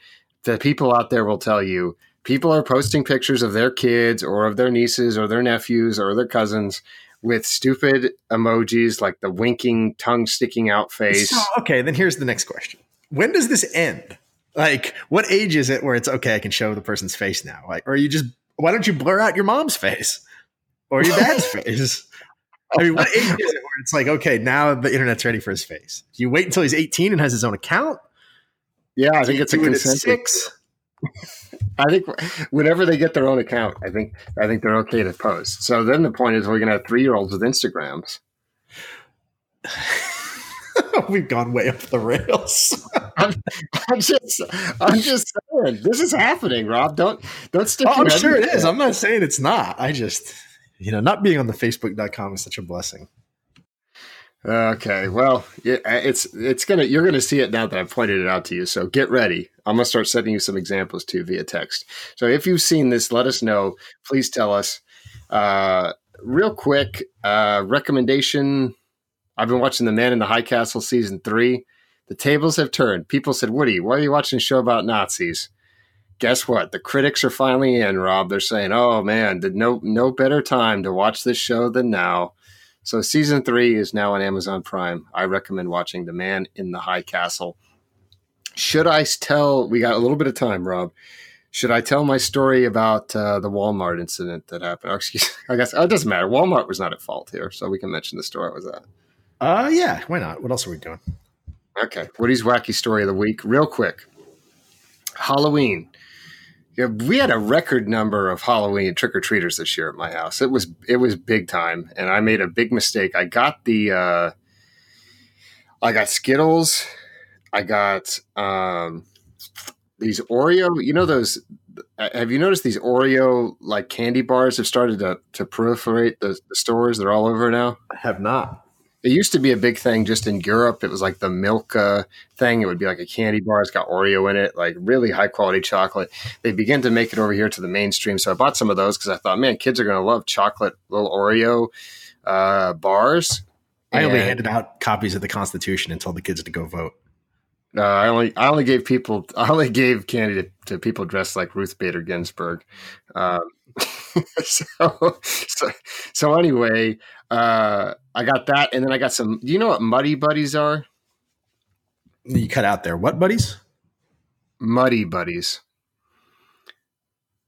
The people out there will tell you people are posting pictures of their kids or of their nieces or their nephews or their cousins with stupid emojis like the winking tongue sticking out face. So, okay, then here's the next question. When does this end? Like what age is it where it's okay I can show the person's face now? Like or you just why don't you blur out your mom's face or your dad's face? I mean, what age is it where it's like, okay, now the internet's ready for his face? Do you wait until he's 18 and has his own account? Yeah, I think it's a consent. Six. I think whenever they get their own account, I think I think they're okay to post. So then the point is, we're going to have three year olds with Instagrams. We've gone way up the rails. I'm, I'm, just, I'm just saying, this is happening, Rob. Don't, don't stick. Oh, I'm sure it is. I'm not saying it's not. I just, you know, not being on the Facebook.com is such a blessing. Okay, well, it's it's gonna you're gonna see it now that I've pointed it out to you. So get ready. I'm gonna start sending you some examples too via text. So if you've seen this, let us know. Please tell us. Uh, real quick uh, recommendation. I've been watching The Man in the High Castle season three. The tables have turned. People said, "Woody, why are you watching a show about Nazis?" guess what? The critics are finally in, Rob. They're saying, "Oh man, no no better time to watch this show than now." So season three is now on Amazon Prime. I recommend watching The Man in the High Castle. Should I tell? We got a little bit of time, Rob. Should I tell my story about uh, the Walmart incident that happened? Or excuse, I guess oh, it doesn't matter. Walmart was not at fault here, so we can mention the story. Was that? Uh, yeah. Why not? What else are we doing? Okay, Woody's wacky story of the week, real quick. Halloween we had a record number of Halloween trick or treaters this year at my house. It was it was big time, and I made a big mistake. I got the uh, I got Skittles, I got um, these Oreo. You know those? Have you noticed these Oreo like candy bars have started to to proliferate the, the stores? They're all over now. I have not. It used to be a big thing just in Europe. It was like the Milka thing. It would be like a candy bar. It's got Oreo in it, like really high quality chocolate. They began to make it over here to the mainstream. So I bought some of those because I thought, man, kids are going to love chocolate little Oreo uh, bars. I only handed out copies of the Constitution and told the kids to go vote. Uh, I only I only gave people I only gave candy to, to people dressed like Ruth Bader Ginsburg. Um, so, so so anyway, uh, I got that, and then I got some. Do you know what Muddy Buddies are? You cut out there. What buddies? Muddy buddies.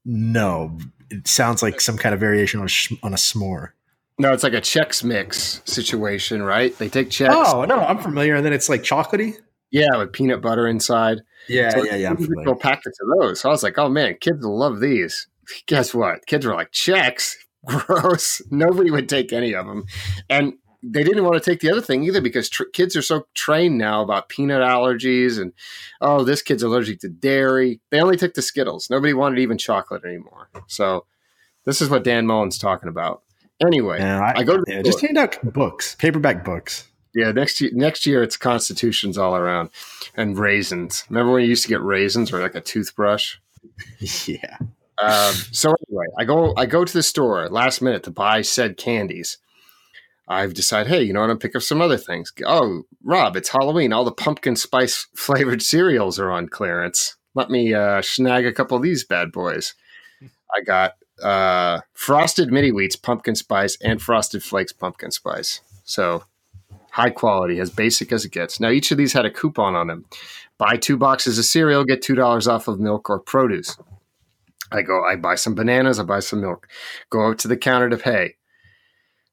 No, it sounds like some kind of variation on a, on a s'more. No, it's like a Chex Mix situation, right? They take Chex. Oh no, I'm familiar. And then it's like chocolatey. Yeah, with peanut butter inside. Yeah, So yeah, yeah. I'm familiar. packets of those. So I was like, oh man, kids will love these. Guess what? Kids were like, Chex? gross. Nobody would take any of them, and they didn't want to take the other thing either because tr- kids are so trained now about peanut allergies and oh, this kid's allergic to dairy. They only took the Skittles. Nobody wanted even chocolate anymore. So this is what Dan Mullen's talking about. Anyway, Yeah, I, I go to yeah, just hand out books, paperback books. Yeah, next year, next year it's constitutions all around and raisins. Remember when you used to get raisins or like a toothbrush? yeah. Um, so anyway, I go I go to the store last minute to buy said candies. I've decided, hey, you know what? I'm pick up some other things. Oh, Rob, it's Halloween. All the pumpkin spice flavored cereals are on clearance. Let me uh, snag a couple of these bad boys. I got uh, frosted mini wheats pumpkin spice and frosted flakes pumpkin spice. So high quality, as basic as it gets. Now each of these had a coupon on them. Buy two boxes of cereal, get two dollars off of milk or produce. I go, I buy some bananas, I buy some milk, go up to the counter to pay.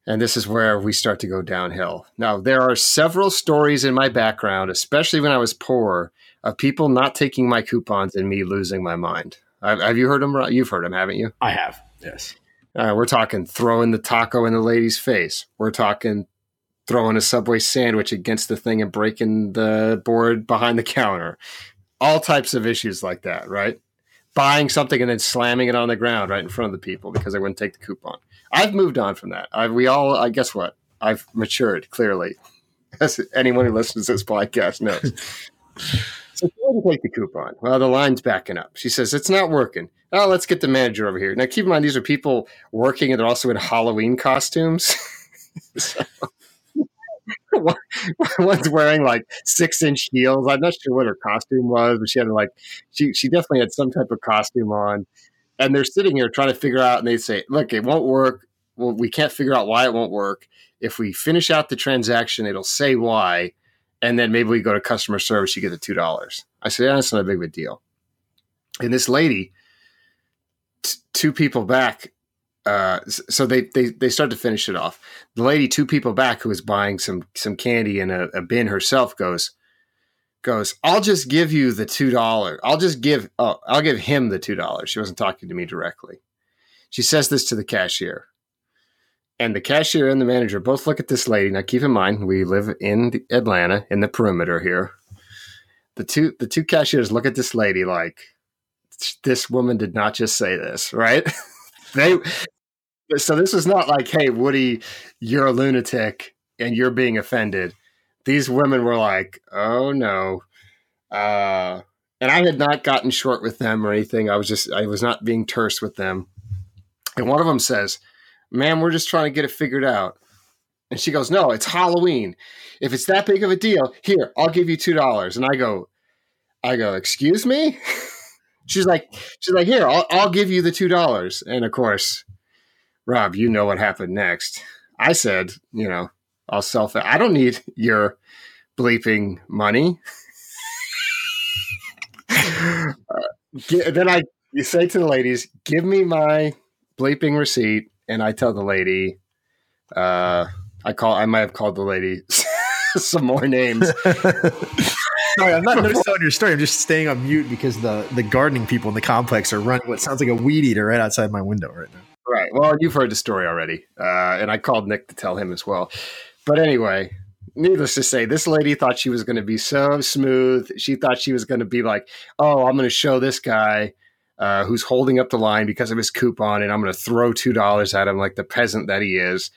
And this is where we start to go downhill. Now, there are several stories in my background, especially when I was poor, of people not taking my coupons and me losing my mind. Have have you heard them? You've heard them, haven't you? I have. Yes. Uh, we're talking throwing the taco in the lady's face. We're talking throwing a Subway sandwich against the thing and breaking the board behind the counter. All types of issues like that, right? Buying something and then slamming it on the ground right in front of the people because they wouldn't take the coupon. I've moved on from that. I, we all, I guess what? I've matured clearly, as anyone who listens to this podcast knows. So she wouldn't take the coupon. Well, the line's backing up. She says, it's not working. Oh, let's get the manager over here. Now, keep in mind, these are people working and they're also in Halloween costumes. So- One's wearing like six inch heels. I'm not sure what her costume was, but she had like, she, she definitely had some type of costume on. And they're sitting here trying to figure out, and they say, look, it won't work. Well, we can't figure out why it won't work. If we finish out the transaction, it'll say why and then maybe we go to customer service, you get the two dollars. I said, yeah, that's not a big of a deal. And this lady, t- two people back, uh, so they, they they start to finish it off. The lady, two people back, who is buying some some candy in a, a bin herself, goes goes. I'll just give you the two dollars. I'll just give. Oh, I'll give him the two dollars. She wasn't talking to me directly. She says this to the cashier. And the cashier and the manager both look at this lady. Now, keep in mind, we live in Atlanta, in the perimeter here. The two the two cashiers look at this lady like, this woman did not just say this, right? they so this is not like, hey, Woody, you're a lunatic and you're being offended. These women were like, oh no. Uh, and I had not gotten short with them or anything. I was just I was not being terse with them. And one of them says, ma'am, we're just trying to get it figured out. And she goes, no, it's Halloween. If it's that big of a deal, here, I'll give you $2. And I go, I go, excuse me? she's like, she's like, here, I'll, I'll give you the $2. And of course, Rob, you know what happened next. I said, you know, I'll self, I don't need your bleeping money. Uh, gi- then I, you say to the ladies, give me my bleeping receipt and I tell the lady, uh, I call, I might have called the lady some more names. Sorry, I'm not noticing on your story. I'm just staying on mute because the, the gardening people in the complex are running what sounds like a weed eater right outside my window right now. Right. Well, you've heard the story already, uh, and I called Nick to tell him as well. But anyway, needless to say, this lady thought she was going to be so smooth. She thought she was going to be like, "Oh, I'm going to show this guy." Uh, who's holding up the line because of his coupon, and I'm going to throw two dollars at him like the peasant that he is.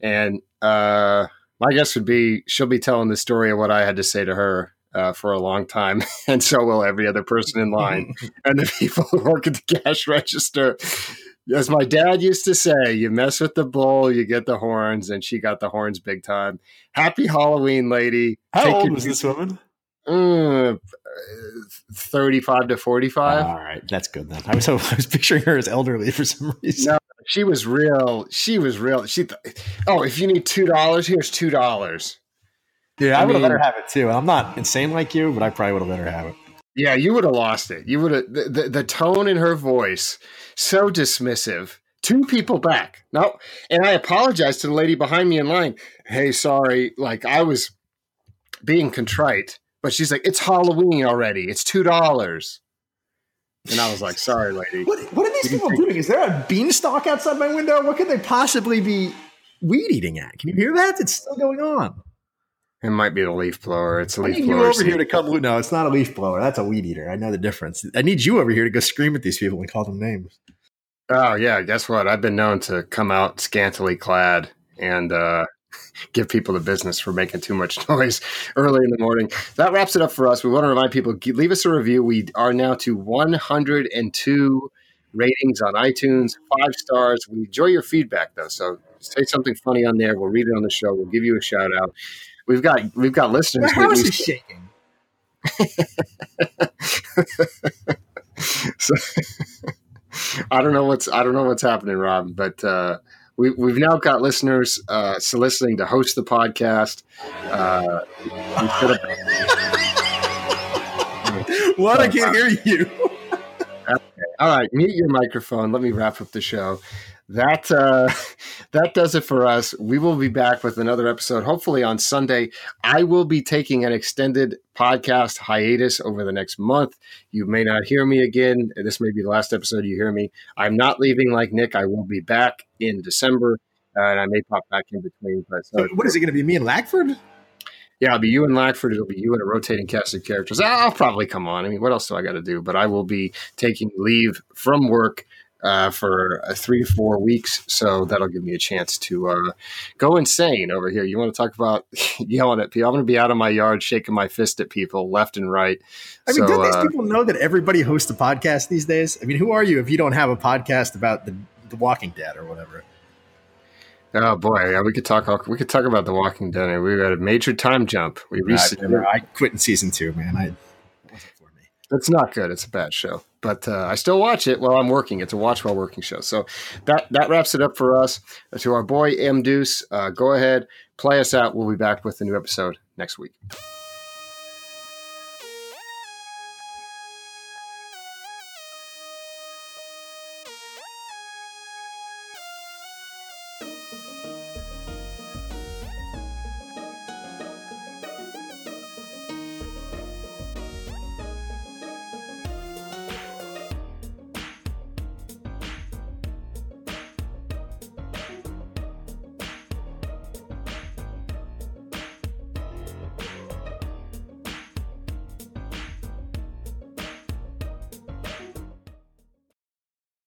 And uh, my guess would be she'll be telling the story of what I had to say to her uh, for a long time, and so will every other person in line and the people who work at the cash register. As my dad used to say, you mess with the bull, you get the horns, and she got the horns big time. Happy Halloween, lady. How Take old was this woman? Uh, 35 to 45. All right, that's good then. I was I was picturing her as elderly for some reason. No. she was real. She was real. She, th- oh, if you need $2, here's $2. Yeah, I, I would have let her have it too. I'm not insane like you, but I probably would have let her have it. Yeah, you would have lost it. You would have the, the, the tone in her voice so dismissive. Two people back. No, and I apologize to the lady behind me in line. Hey, sorry. Like I was being contrite, but she's like, "It's Halloween already. It's two dollars." And I was like, "Sorry, lady." What, what are these people doing? Is there a beanstalk outside my window? What could they possibly be weed eating at? Can you hear that? It's still going on. It might be the leaf blower. It's a leaf I need blower. you over here to come. No, it's not a leaf blower. That's a weed eater. I know the difference. I need you over here to go scream at these people and call them names. Oh yeah, guess what? I've been known to come out scantily clad and uh, give people the business for making too much noise early in the morning. That wraps it up for us. We want to remind people leave us a review. We are now to 102 ratings on iTunes, five stars. We enjoy your feedback though, so say something funny on there. We'll read it on the show. We'll give you a shout out. We've got we've got listeners. My house is shaking. so, I don't know what's I don't know what's happening, Rob, but uh, we, we've now got listeners uh, soliciting to host the podcast. Uh, what? I can't hear you. okay. All right, mute your microphone. Let me wrap up the show that uh, that does it for us. We will be back with another episode, hopefully on Sunday. I will be taking an extended podcast hiatus over the next month. You may not hear me again. This may be the last episode you hear me. I'm not leaving like Nick. I will be back in December, uh, and I may pop back in between. But so, what is it going to be? Me and Lackford? Yeah, it'll be you and Lackford. It'll be you and a rotating cast of characters. I'll probably come on. I mean, what else do I got to do? But I will be taking leave from work uh, for uh, three to four weeks. So that'll give me a chance to uh, go insane over here. You want to talk about yelling at people? I'm going to be out of my yard shaking my fist at people left and right. I mean, so, don't these uh, people know that everybody hosts a podcast these days? I mean, who are you if you don't have a podcast about the, the Walking Dead or whatever? Oh boy, yeah, we could talk. We could talk about The Walking Dead. We got a major time jump. We recently, I quit in season two, man. I it's not good. It's a bad show, but uh, I still watch it while I'm working. It's a watch while working show. So that that wraps it up for us. To our boy M Deuce, uh, go ahead, play us out. We'll be back with a new episode next week.